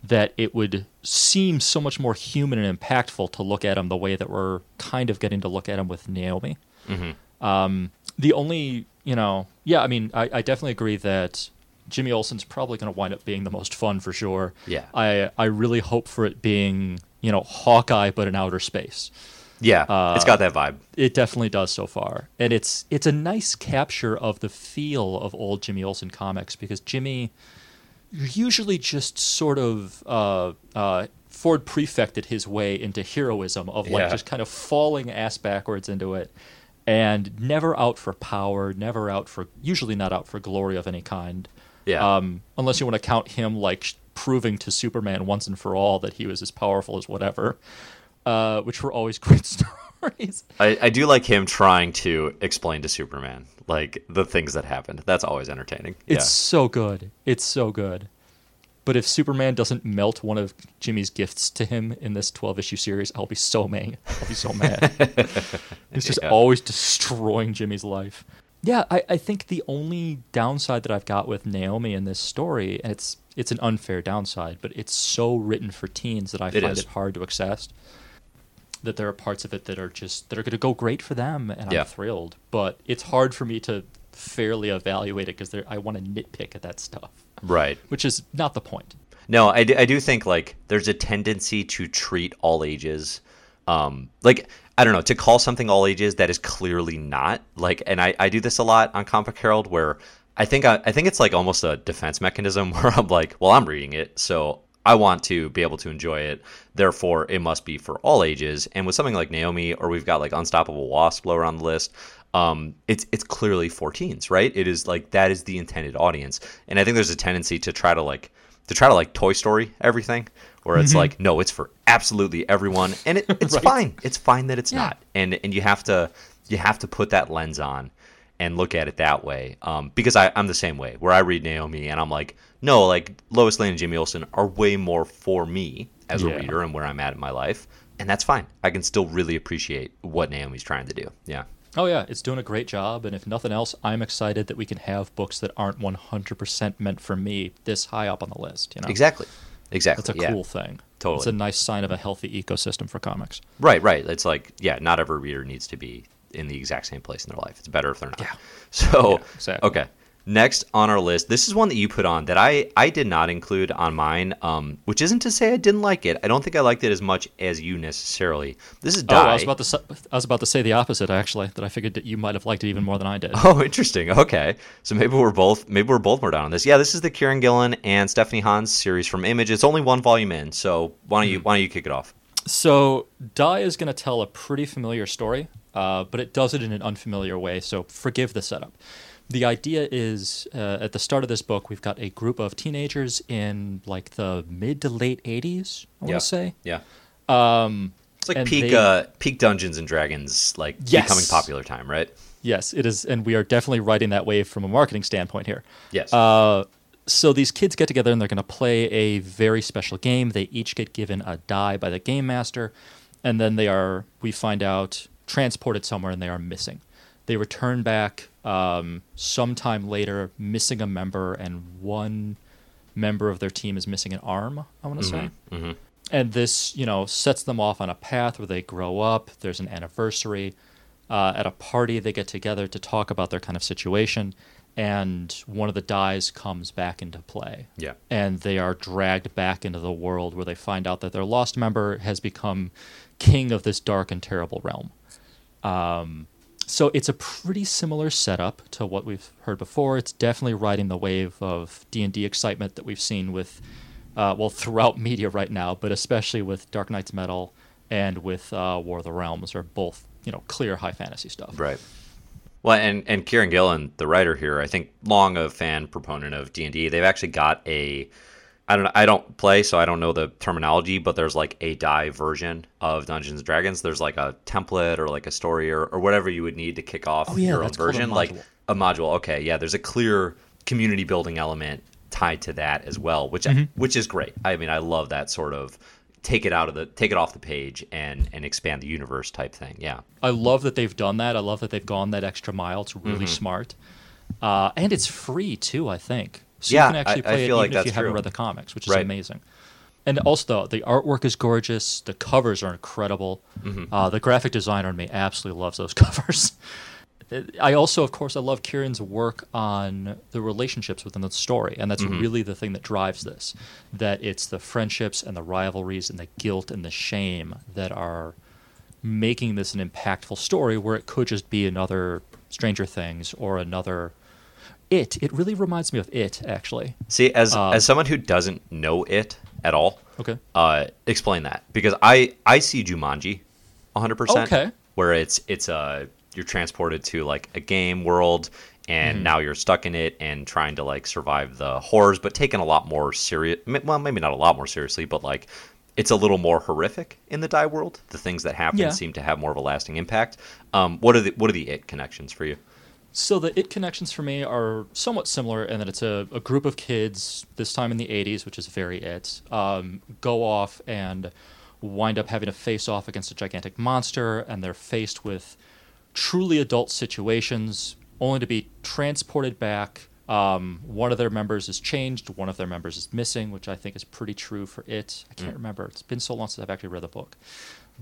That it would seem so much more human and impactful to look at him the way that we're kind of getting to look at him with Naomi. Mm-hmm. Um, the only, you know, yeah, I mean, I, I definitely agree that Jimmy Olsen's probably going to wind up being the most fun for sure. Yeah. I I really hope for it being, you know, Hawkeye but in outer space. Yeah, uh, it's got that vibe. It definitely does so far, and it's it's a nice capture of the feel of old Jimmy Olsen comics because Jimmy usually just sort of uh, uh, Ford prefected his way into heroism of like yeah. just kind of falling ass backwards into it, and never out for power, never out for usually not out for glory of any kind. Yeah. Um, unless you want to count him like proving to Superman once and for all that he was as powerful as whatever uh, which were always (laughs) great stories. I, I do like him trying to explain to Superman like the things that happened. That's always entertaining. It's yeah. so good. It's so good. But if Superman doesn't melt one of Jimmy's gifts to him in this 12 issue series, I'll be so mad. I'll be so mad. (laughs) He's just yeah. always destroying Jimmy's life. Yeah, I, I think the only downside that I've got with Naomi in this story, and it's it's an unfair downside, but it's so written for teens that I it find is. it hard to access that there are parts of it that are just that are going to go great for them, and yeah. I'm thrilled. But it's hard for me to fairly evaluate it because I want to nitpick at that stuff. Right. Which is not the point. No, I do, I do think like there's a tendency to treat all ages, um, like I don't know, to call something all ages that is clearly not. Like, and I, I do this a lot on Comic Herald where I think I, I think it's like almost a defense mechanism (laughs) where I'm like, well, I'm reading it, so I want to be able to enjoy it. Therefore, it must be for all ages. And with something like Naomi, or we've got like Unstoppable Wasp lower on the list, um, it's it's clearly for teens, right? It is like that is the intended audience, and I think there's a tendency to try to like to try to like Toy Story everything, where it's mm-hmm. like no, it's for absolutely everyone, and it, (laughs) it's right. fine. It's fine that it's yeah. not, and and you have to you have to put that lens on and look at it that way. Um, because I, I'm the same way, where I read Naomi and I'm like, no, like Lois Lane and Jimmy Olsen are way more for me as yeah. a reader and where I'm at in my life, and that's fine. I can still really appreciate what Naomi's trying to do. Yeah. Oh yeah, it's doing a great job, and if nothing else, I'm excited that we can have books that aren't 100% meant for me this high up on the list. You know, exactly, exactly. That's a yeah. cool thing. Totally, it's a nice sign of a healthy ecosystem for comics. Right, right. It's like, yeah, not every reader needs to be in the exact same place in their life. It's better if they're not. Yeah. (laughs) So, yeah, exactly. okay. Next on our list, this is one that you put on that I, I did not include on mine, um, which isn't to say I didn't like it. I don't think I liked it as much as you necessarily. This is Die. Oh, I was about to I was about to say the opposite actually. That I figured that you might have liked it even more than I did. (laughs) Oh, interesting. Okay, so maybe we're both maybe we're both more down on this. Yeah, this is the Kieron Gillen and Stephanie Hans series from Image. It's only one volume in, so why don't you why don't you kick it off? So Die is going to tell a pretty familiar story, uh, but it does it in an unfamiliar way. So forgive the setup the idea is uh, at the start of this book, we've got a group of teenagers in like the mid to late 80s, I want to yeah. say. Yeah. Um, it's like peak they, uh, peak Dungeons and Dragons, like yes. becoming popular time, right? Yes, it is, and we are definitely riding that wave from a marketing standpoint here. Yes. Uh, so these kids get together and they're going to play a very special game. They each get given a die by the game master, and then they are, we find out, transported somewhere and they are missing. They return back um, sometime later, missing a member, and one member of their team is missing an arm. I want to mm-hmm, say. Mm-hmm. And this, you know, sets them off on a path where they grow up. There's an anniversary. Uh, at a party, they get together to talk about their kind of situation, and one of the dies comes back into play. Yeah. And they are dragged back into the world where they find out that their lost member has become king of this dark and terrible realm. Um, so it's a pretty similar setup to what we've heard before. It's definitely riding the wave of D and D excitement that we've seen with, uh, well, throughout (laughs) media right now, but especially with Dark Nights Metal and with uh, War of the Realms, are both you know clear high fantasy stuff. Right. Well, and and Kieron Gillen, the writer here, I think long a fan proponent of D and D. They've actually got a I don't I don't play, so I don't know the terminology, but there's like a die version of Dungeons and Dragons. There's like a template or like a story or, or whatever you would need to kick off oh, yeah, your own version. A like a module. Okay, yeah, there's a clear community building element tied to that as well, which mm-hmm. which is great. I mean, I love that sort of take it out of the take it off the page and and expand the universe type thing. Yeah. I love that they've done that. I love that they've gone that extra mile. It's really mm-hmm. smart. Uh, and it's free too, I think. So yeah, you can actually play I, I it even like if you true. haven't read the comics, which is right. amazing. And also, the artwork is gorgeous. The covers are incredible. Mm-hmm. Uh, the graphic designer in me absolutely loves those (laughs) covers. I also, of course, I love Kieron's work on the relationships within the story, and that's mm-hmm. really the thing that drives this. That it's the friendships and the rivalries and the guilt and the shame that are making this an impactful story, where it could just be another Stranger Things or another it. It really reminds me of It, actually. See, as um, as someone who doesn't know it at all, okay, uh, explain that because I I see Jumanji, 100. percent Okay. Where it's it's a uh, you're transported to like a game world and mm-hmm. now you're stuck in it and trying to like survive the horrors but taken a lot more serious well maybe not a lot more seriously but like it's a little more horrific in the die world the things that happen yeah. seem to have more of a lasting impact um, what are the what are the it connections for you so the it connections for me are somewhat similar in that it's a, a group of kids, this time in the 80s, which is very it, um, go off and wind up having to face off against a gigantic monster, and they're faced with truly adult situations, only to be transported back. Um, one of their members is changed, one of their members is missing, which I think is pretty true for it. I can't mm. remember. It's been so long since I've actually read the book.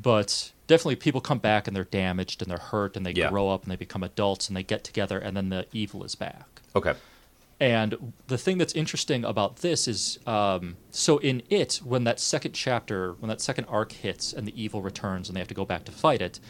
But definitely people come back and they're damaged and they're hurt and they yeah. grow up and they become adults and they get together and then the evil is back. Okay. And the thing that's interesting about this is um, so in it, when that second chapter, when that second arc hits and the evil returns and they have to go back to fight it,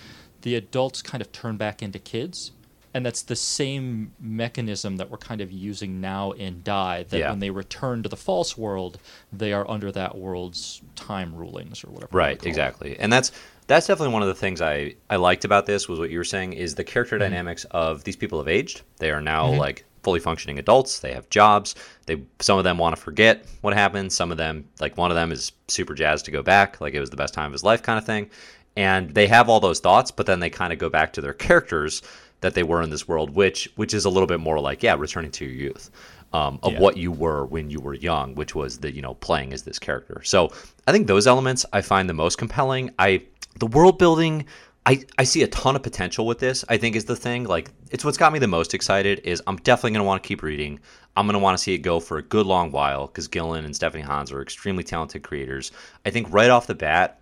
the adults kind of turn back into kids. And that's the same mechanism that we're kind of using now in Die, that yeah. when they return to the false world, they are under that world's time rulings or whatever. Right, exactly. It. And that's that's definitely one of the things I, I liked about this was what you were saying is the character mm-hmm. dynamics of these people have aged. They are now mm-hmm. like fully functioning adults. They have jobs. They some of them want to forget what happened. Some of them, like one of them, is super jazzed to go back, like it was the best time of his life, kind of thing. And they have all those thoughts, but then they kind of go back to their characters that they were in this world, which which is a little bit more like yeah, returning to your youth. Um, of yeah. what you were when you were young, which was the you know playing as this character. So I think those elements I find the most compelling. I the world building I, I see a ton of potential with this. I think is the thing. Like it's what's got me the most excited is I'm definitely gonna want to keep reading. I'm gonna want to see it go for a good long while because Gillen and Stephanie Hans are extremely talented creators. I think right off the bat,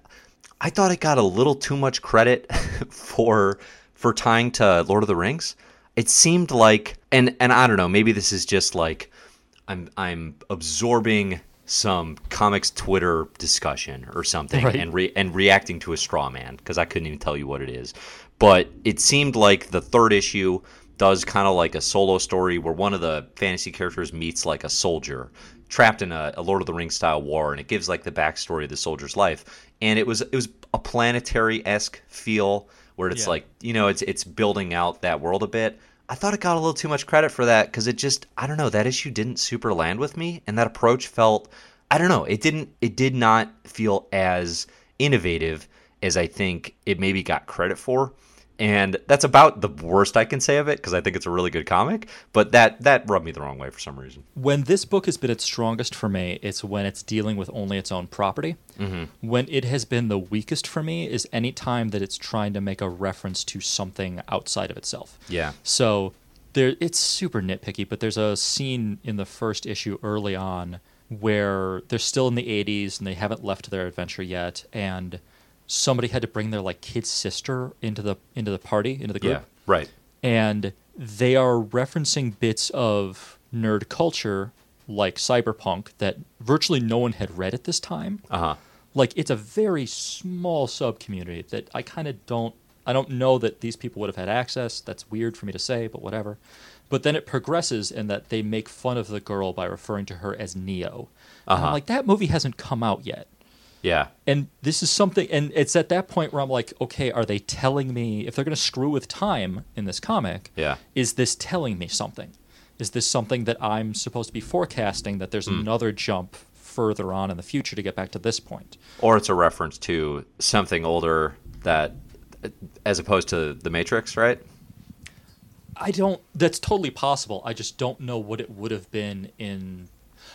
I thought it got a little too much credit (laughs) for for tying to Lord of the Rings. It seemed like and and I don't know, maybe this is just like I'm I'm absorbing some comics Twitter discussion or something right. and re- and reacting to a straw man because I couldn't even tell you what it is. But it seemed like the third issue does kind of like a solo story where one of the fantasy characters meets like a soldier trapped in a, a Lord of the Rings style war, and it gives like the backstory of the soldier's life. And it was it was a planetary esque feel where it's yeah. like you know it's it's building out that world a bit. I thought it got a little too much credit for that because it just I don't know that issue didn't super land with me, and that approach felt I don't know it didn't it did not feel as innovative as I think it maybe got credit for and that's about the worst I can say of it because I think it's a really good comic. But that that rubbed me the wrong way for some reason. When this book has been its strongest for me, it's when it's dealing with only its own property. Mm-hmm. When it has been the weakest for me is any time that it's trying to make a reference to something outside of itself. Yeah. So there, it's super nitpicky, but there's a scene in the first issue early on where they're still in the 80s and they haven't left their adventure yet, and somebody had to bring their like kid's sister into the into the party into the group. Yeah, right. And they are referencing bits of nerd culture like cyberpunk that virtually no one had read at this time. Uh-huh. Like it's a very small sub community that I kind of don't I don't know that these people would have had access. That's weird for me to say, but whatever. But then it progresses in that they make fun of the girl by referring to her as Neo. Uh-huh. like that movie hasn't come out yet. Yeah. And this is something, and it's at that point where I'm like, okay, are they telling me, if they're going to screw with time in this comic, yeah. is this telling me something? Is this something that I'm supposed to be forecasting that there's mm. another jump further on in the future to get back to this point? Or it's a reference to something older that, as opposed to The Matrix, right? I don't, that's totally possible. I just don't know what it would have been in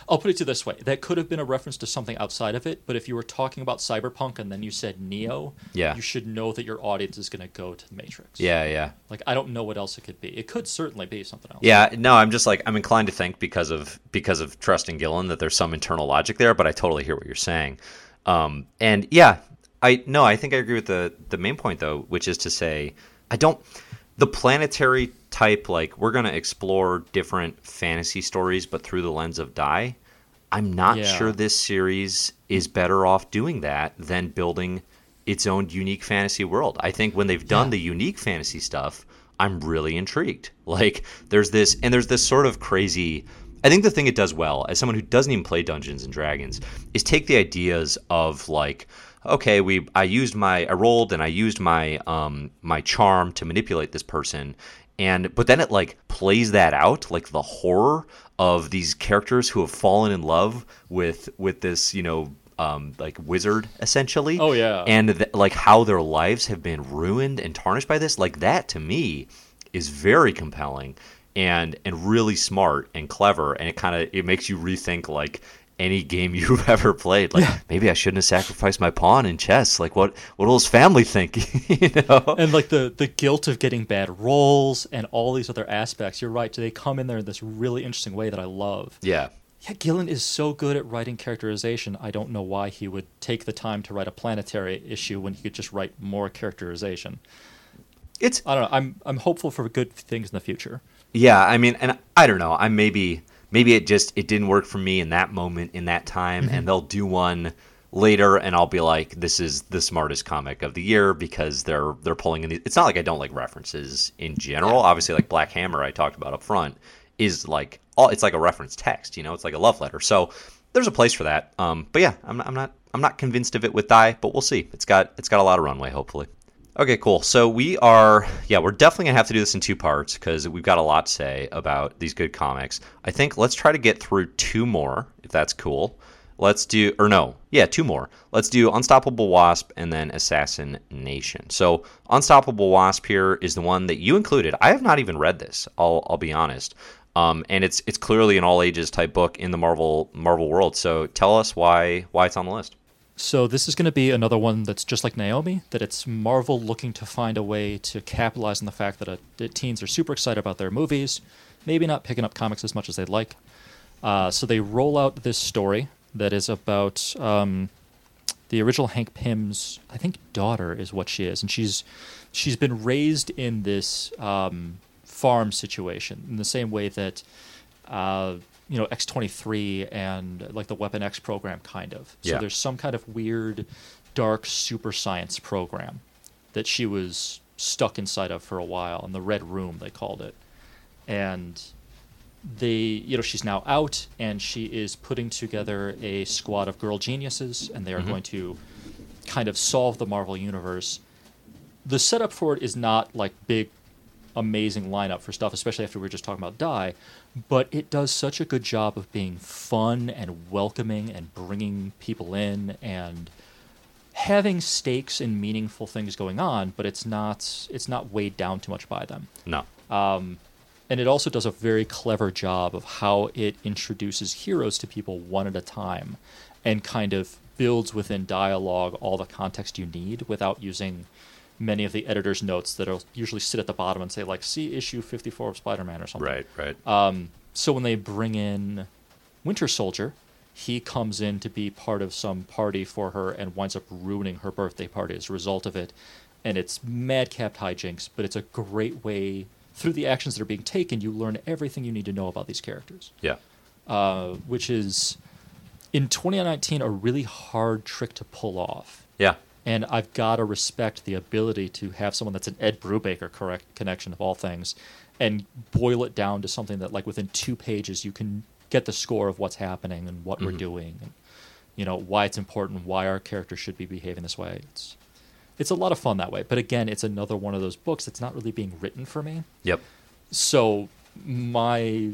I'll put it to this way: that could have been a reference to something outside of it. But if you were talking about cyberpunk and then you said Neo, yeah. you should know that your audience is going to go to the Matrix. Yeah, yeah. Like I don't know what else it could be. It could certainly be something else. Yeah, no, I'm just like I'm inclined to think because of because of Trust trusting Gillen that there's some internal logic there, but I totally hear what you're saying. Um, and yeah, I no, I think I agree with the the main point though, which is to say I don't the planetary type like we're going to explore different fantasy stories but through the lens of die i'm not yeah. sure this series is better off doing that than building its own unique fantasy world i think when they've done yeah. the unique fantasy stuff i'm really intrigued (laughs) like there's this and there's this sort of crazy i think the thing it does well as someone who doesn't even play dungeons and dragons is take the ideas of like okay, we I used my I rolled and I used my um my charm to manipulate this person and but then it like plays that out like the horror of these characters who have fallen in love with with this, you know, um, like wizard essentially. Oh yeah. And th- like how their lives have been ruined and tarnished by this. Like that to me is very compelling and and really smart and clever and it kind of it makes you rethink like any game (laughs) you've ever played. Like yeah. maybe I shouldn't have sacrificed my pawn in chess. Like what what will his family think? (laughs) you know? And like the the guilt of getting bad rolls and all these other aspects. You're right. Do They come in there in this really interesting way that I love. Yeah. Yeah, Gillen is so good at writing characterization. I don't know why he would take the time to write a planetary issue when he could just write more characterization. It's I don't know. I'm I'm hopeful for good things in the future. Yeah, I mean, and I don't know. I'm maybe maybe it just it didn't work for me in that moment in that time mm-hmm. and they'll do one later and I'll be like this is the smartest comic of the year because they're they're pulling in these it's not like I don't like references in general. Obviously like Black Hammer I talked about up front is like all it's like a reference text you know? It's like a love letter. So there's a place for that. Um but yeah I'm, I'm not I'm not convinced of it with die but we'll see. It's got it's got a lot of runway hopefully Okay, cool. So we are, yeah, we're definitely gonna have to do this in two parts because we've got a lot to say about these good comics. I think let's try to get through two more, if that's cool. Let's do, or no, yeah, two more. Let's do Unstoppable Wasp and then Assassin Nation. So Unstoppable Wasp here is the one that you included. I have not even read this. I'll, I'll be honest. Um, and it's it's clearly an all ages type book in the Marvel Marvel world. So tell us why why it's on the list. So this is going to be another one that's just like Naomi, that it's Marvel looking to find a way to capitalize on the fact that, uh, that teens are super excited about their movies, maybe not picking up comics as much as they'd like. Uh, so they roll out this story that is about um, the original Hank Pym's, I think, daughter is what she is, and she's she's been raised in this um, farm situation in the same way that. Uh, you know X23 and like the Weapon X program kind of. So yeah. there's some kind of weird dark super science program that she was stuck inside of for a while in the red room they called it. And they you know she's now out and she is putting together a squad of girl geniuses and they are mm-hmm. going to kind of solve the Marvel universe. The setup for it is not like big amazing lineup for stuff, especially after we were just talking about Die. But it does such a good job of being fun and welcoming and bringing people in and having stakes and meaningful things going on. But it's not it's not weighed down too much by them. No. Um, and it also does a very clever job of how it introduces heroes to people one at a time and kind of builds within dialogue all the context you need without using many of the editor's notes that will usually sit at the bottom and say like see issue 54 of spider-man or something. Right right. Um, so when they bring in winter soldier he comes in to be part of some party for her and winds up ruining her birthday party as a result of it. And it's madcap hijinks but it's a great way through the actions that are being taken you learn everything you need to know about these characters. Yeah. Uh, which is in 2019 a really hard trick to pull off. Yeah and I've got to respect the ability to have someone that's an Ed Brubaker correct connection of all things, and boil it down to something that like within two pages you can get the score of what's happening and what mm-hmm. we're doing, and you know why it's important, why our character should be behaving this way. It's it's a lot of fun that way. But again, it's another one of those books that's not really being written for me. Yep. So my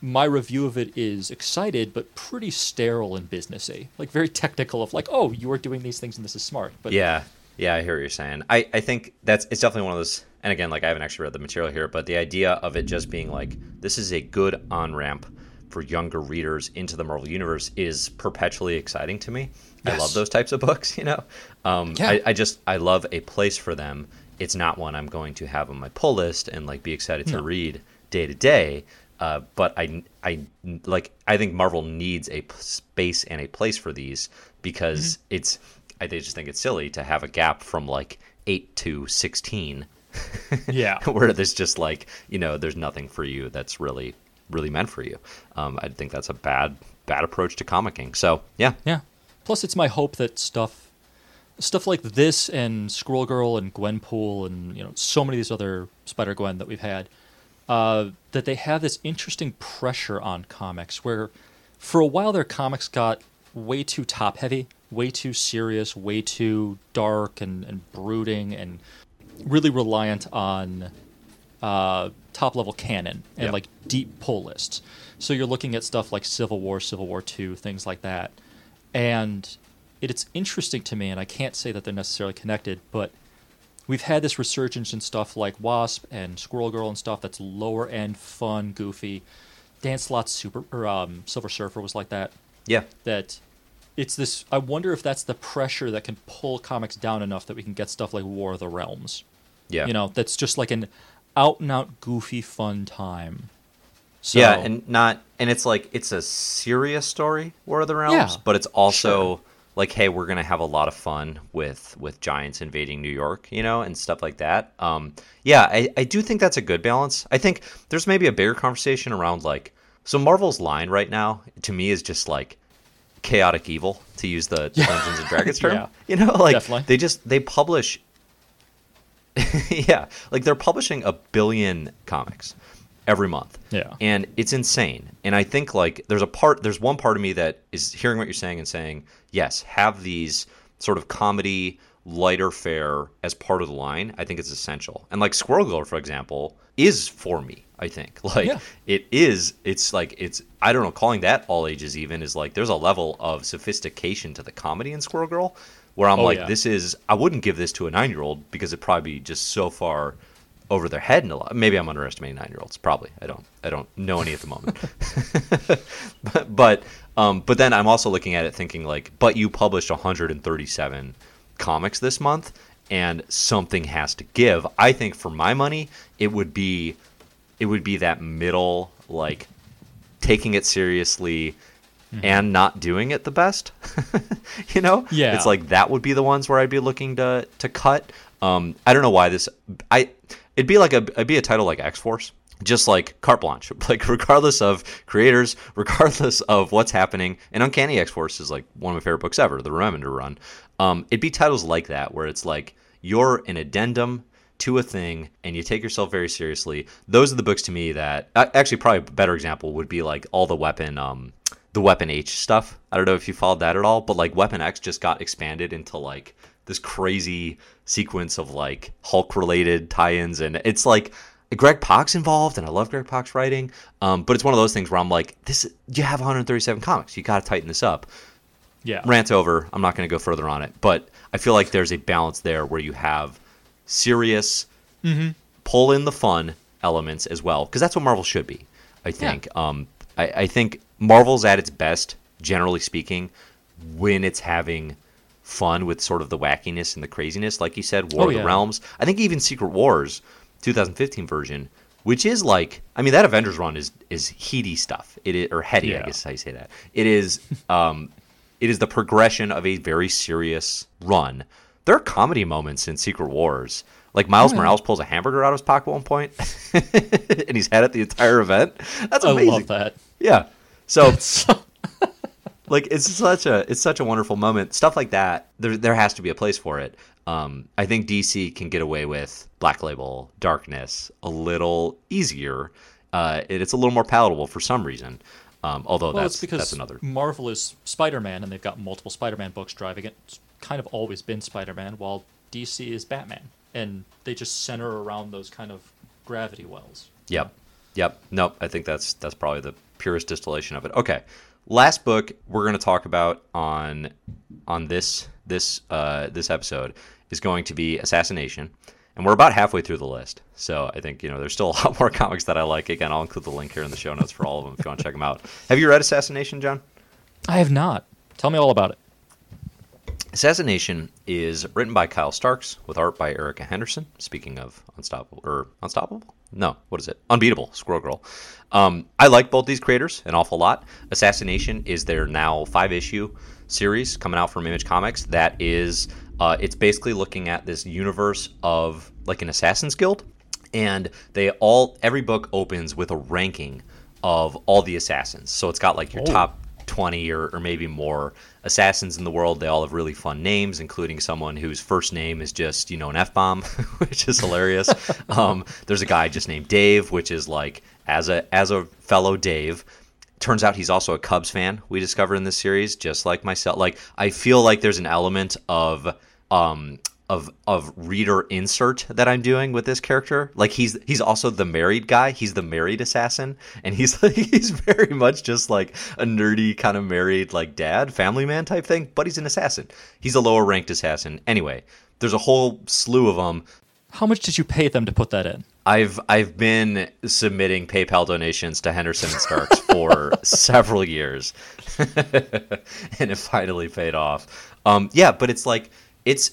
my review of it is excited but pretty sterile and businessy like very technical of like oh you are doing these things and this is smart but yeah yeah i hear what you're saying i i think that's it's definitely one of those and again like i haven't actually read the material here but the idea of it just being like this is a good on ramp for younger readers into the marvel universe is perpetually exciting to me yes. i love those types of books (laughs) you know um, yeah. I, I just i love a place for them it's not one i'm going to have on my pull list and like be excited no. to read day to day uh, but I, I like I think Marvel needs a space and a place for these because mm-hmm. it's I just think it's silly to have a gap from like eight to sixteen. yeah, (laughs) where there's just like you know there's nothing for you that's really really meant for you. Um, I think that's a bad bad approach to comicking. So yeah, yeah. Plus, it's my hope that stuff stuff like this and Squirrel Girl and Gwenpool and you know so many of these other Spider Gwen that we've had uh, that they have this interesting pressure on comics where for a while their comics got way too top heavy, way too serious, way too dark and, and brooding, and really reliant on uh, top level canon and like deep pull lists. So you're looking at stuff like Civil War, Civil War Two, things like that, and it, it's interesting to me, and I can't say that they're necessarily connected, but we've had this resurgence in stuff like Wasp and Squirrel Girl and stuff that's lower end, fun, goofy. Dan Slott's Super or um, Silver Surfer was like that. Yeah. That it's this. I wonder if that's the pressure that can pull comics down enough that we can get stuff like War of the Realms. Yeah. You know, that's just like an out and out goofy fun time. So, yeah, and not and it's like it's a serious story, War of the Realms, yeah, but it's also. Sure like hey we're gonna have a lot of fun with with giants invading new york you know and stuff like that um, yeah I, I do think that's a good balance i think there's maybe a bigger conversation around like so marvel's line right now to me is just like chaotic evil to use the yeah. dungeons and dragons (laughs) term yeah. you know like Definitely. they just they publish (laughs) yeah like they're publishing a billion comics every month. Yeah. And it's insane. And I think like there's a part there's one part of me that is hearing what you're saying and saying, yes, have these sort of comedy lighter fare as part of the line, I think it's essential. And like Squirrel Girl, for example, is for me. I think (laughs) like yeah. it is. It's like it's. I don't know. Calling that all ages even is like there's a level of sophistication to the comedy in Squirrel Girl where I'm oh, like, yeah. this is. I wouldn't give this to a nine year old because it'd probably be just so far over their head in a lot. Maybe I'm underestimating nine year olds. Probably. I don't. I don't know any at the moment. (laughs) but but um, but then I'm also looking at it thinking like, but you published 137 comics this month, and something has to give. I think for my money, it would be it would be that middle like taking it seriously mm-hmm. and not doing it the best. (laughs) you know? Yeah. It's like that would be the ones where I'd be looking to to cut. Um, I don't know why this I it'd be like a it'd be a title like X Force. Just like carte blanche, (laughs) like regardless of creators, regardless of what's happening, and Uncanny X Force is like one of my favorite books ever, the Remender run. Um, it'd be titles like that where it's like you're an addendum to a thing and you take yourself very seriously. Those are the books to me that actually probably a better example would be like all the weapon um the weapon H stuff. I don't know if you followed that at all, but like weapon X just got expanded into like this crazy sequence of like Hulk related tie-ins and it's like Greg Pak's involved and I love Greg Pak's writing. Um, but it's one of those things where I'm like, this you have 137 comics. You got to tighten this up. Yeah. Rant over. I'm not going to go further on it, but I feel like there's a balance there where you have serious, mm-hmm. pull in the fun elements as well, because that's what Marvel should be. I think. Yeah. Um, I, I think Marvel's at its best, generally speaking, when it's having fun with sort of the wackiness and the craziness. Like you said, War oh, of yeah. the Realms. I think even Secret Wars, 2015 version, which is like, I mean, that Avengers run is is heady stuff. It is, or heady, yeah. I guess how you say that. It is, (laughs) um, it is the progression of a very serious run there are comedy moments in Secret Wars. Like Miles yeah. Morales pulls a hamburger out of his pocket at one point, (laughs) and he's had it the entire event. That's amazing. I love that. Yeah. So, (laughs) like, it's such a it's such a wonderful moment. Stuff like that. There there has to be a place for it. Um, I think DC can get away with Black Label, Darkness a little easier. Uh, it, it's a little more palatable for some reason. Um, although well, that's because that's another. Marvel is Spider Man, and they've got multiple Spider Man books driving it kind of always been Spider-Man, while DC is Batman, and they just center around those kind of gravity wells. Yep, yep. Nope. I think that's that's probably the purest distillation of it. Okay, last book we're going to talk about on on this this uh, this episode is going to be Assassin Nation, and we're about halfway through the list. So I think you know there's still a lot (laughs) more comics that I like. Again, I'll include the link here in the show notes for all of them if you want to check them out. (laughs) Have you read Assassin Nation, John? I have not. Tell me all about it. Assassin Nation is written by Kyle Starks with art by Erica Henderson. Speaking of Unstoppable or Unstoppable? No, what is it? Unbeatable, Squirrel Girl. Um, I like both these creators an awful lot. Assassin Nation is their now five issue series coming out from Image Comics. That is, uh, it's basically looking at this universe of like an Assassin's Guild, and they all every book opens with a ranking of all the assassins. So it's got like your oh. top 20 or, or maybe more assassins in the world. They all have really fun names, including someone whose first name is just, you know, an F bomb, (laughs) which is hilarious. (laughs) um, there's a guy just named Dave, which is like, as a, as a fellow Dave, turns out he's also a Cubs fan. We discovered in this series, just like myself. Like I feel like there's an element of um, of of reader insert that I'm doing with this character. Like he's he's also the married guy. He's the married assassin, and he's (laughs) like he's very much just like a nerdy kind of married like dad, family man type thing. But he's an assassin. He's a lower ranked assassin. Anyway, there's a whole slew of them. How much did you pay them to put that in? I've I've been submitting PayPal donations to Henderson and Starks for (laughs) several years, (laughs) and it finally paid off. Um, yeah, but it's like it's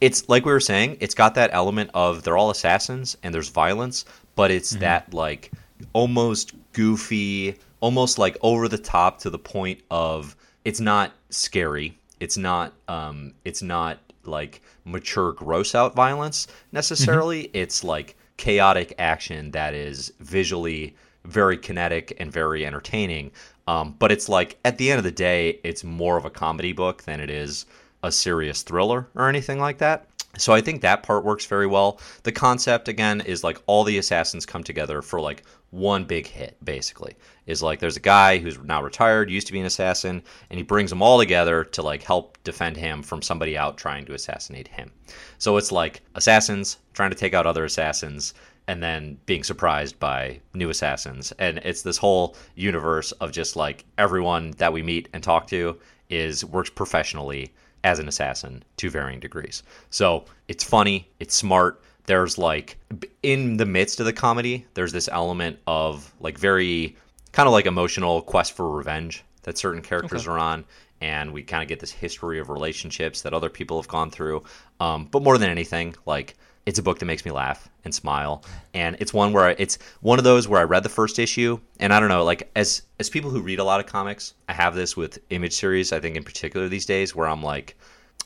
it's like we were saying, it's got that element of they're all assassins and there's violence, but it's mm-hmm. that like almost goofy, almost like over the top to the point of it's not scary. It's not um it's not like mature gross out violence necessarily. Mm-hmm. It's like chaotic action that is visually very kinetic and very entertaining. Um, but it's like at the end of the day, it's more of a comedy book than it is a serious thriller or anything like that. So I think that part works very well. The concept again is like all the assassins come together for like one big hit basically. Is like there's a guy who's now retired, used to be an assassin, and he brings them all together to like help defend him from somebody out trying to assassinate him. So it's like assassins trying to take out other assassins and then being surprised by new assassins. And it's this whole universe of just like everyone that we meet and talk to is works professionally as an assassin to varying degrees. So it's funny, it's smart. There's like in the midst of the comedy, there's this element of like very kind of like emotional quest for revenge that certain characters okay. are on. And we kind of get this history of relationships that other people have gone through. Um, but more than anything, like it's a book that makes me laugh and smile. And it's one where I, it's one of those where i read the first issue and i don't know like as as people who read a lot of comics i have this with image series i think in particular these days where i'm like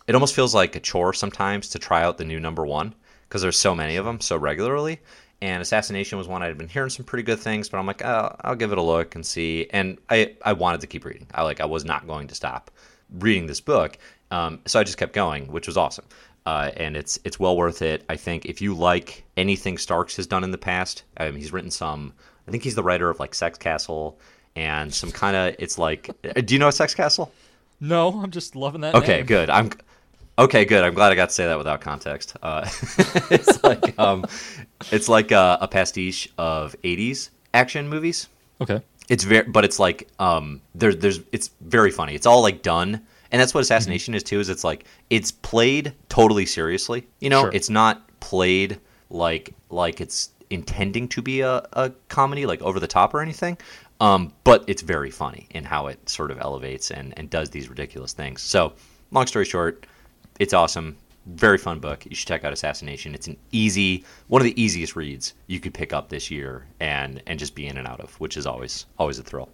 it almost feels like a chore sometimes to try out the new number one because there's so many of them so regularly. And Assassin Nation was one i'd been hearing some pretty good things but i'm like oh, i'll give it a look and see. And i i wanted to keep reading. I like i was not going to stop reading this book. Um, so i just kept going which was awesome uh, and it's it's well worth it. I think if you like anything Starks has done in the past, um, he's written some. I think he's the writer of like Sex Castle and some kind of. It's like, uh, do you know Sex Castle? No, I'm just loving that. Okay, name. good. I'm okay. Good. I'm glad I got to say that without context. Uh, (laughs) it's like um, it's like a, a pastiche of '80s action movies. Okay. It's very, but it's like um, there's there's it's very funny. It's all like done and that's what Assassin Nation mm-hmm. is too is it's like it's played totally seriously you know? Sure. it's not played like like it's intending to be a, a comedy like over the top or anything um, but it's very funny in how it sort of elevates and, and does these ridiculous things. So long story short it's awesome. Very fun book. You should check out Assassin Nation. It's an easy one of the easiest reads you could pick up this year and and just be in and out of which is always always a thrill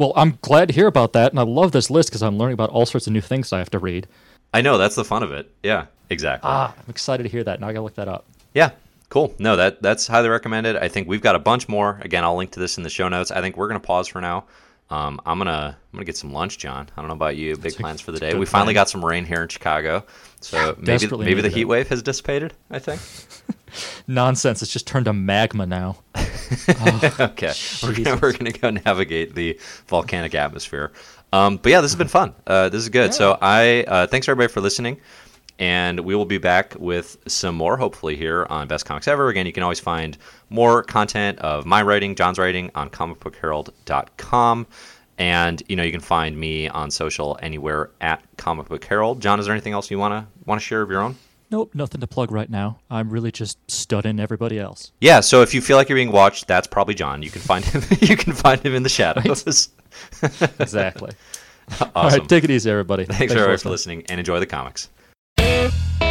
well, I'm glad to hear about that, and I love this list because I'm learning about all sorts of new things I have to read. I know that's the fun of it. Yeah, exactly. Ah, I'm excited to hear that. Now I gotta look that up. Yeah, cool. No, that that's highly recommended. I think we've got a bunch more. Again, I'll link to this in the show notes. I think we're gonna pause for now. Um, I'm gonna I'm gonna get some lunch, John. I don't know about you. Big plans for the day. We finally got some rain here in Chicago, so (gasps) maybe maybe the heat wave has dissipated. I think. (laughs) Nonsense. It's just turned to magma now. (laughs) oh, okay, we're gonna, we're gonna go navigate the volcanic atmosphere. Um, but yeah, this has been fun. Uh, this is good. Yeah. So I uh, thanks everybody for listening, and we will be back with some more hopefully here on Best Comics Ever. Again, you can always find more content of my writing, John's writing on comicbookherald.com. And you know you can find me on social anywhere at Comic Book Herald. John, is there anything else you wanna wanna share of your own? Nope, nothing to plug right now. I'm really just studying everybody else. Yeah, so if you feel like you're being watched, that's probably John. You can find him. (laughs) you can find him in the shadows. Right? (laughs) exactly. Awesome. All right, take it easy, everybody. Thanks, Thanks for, for listening and enjoy the comics. Bye.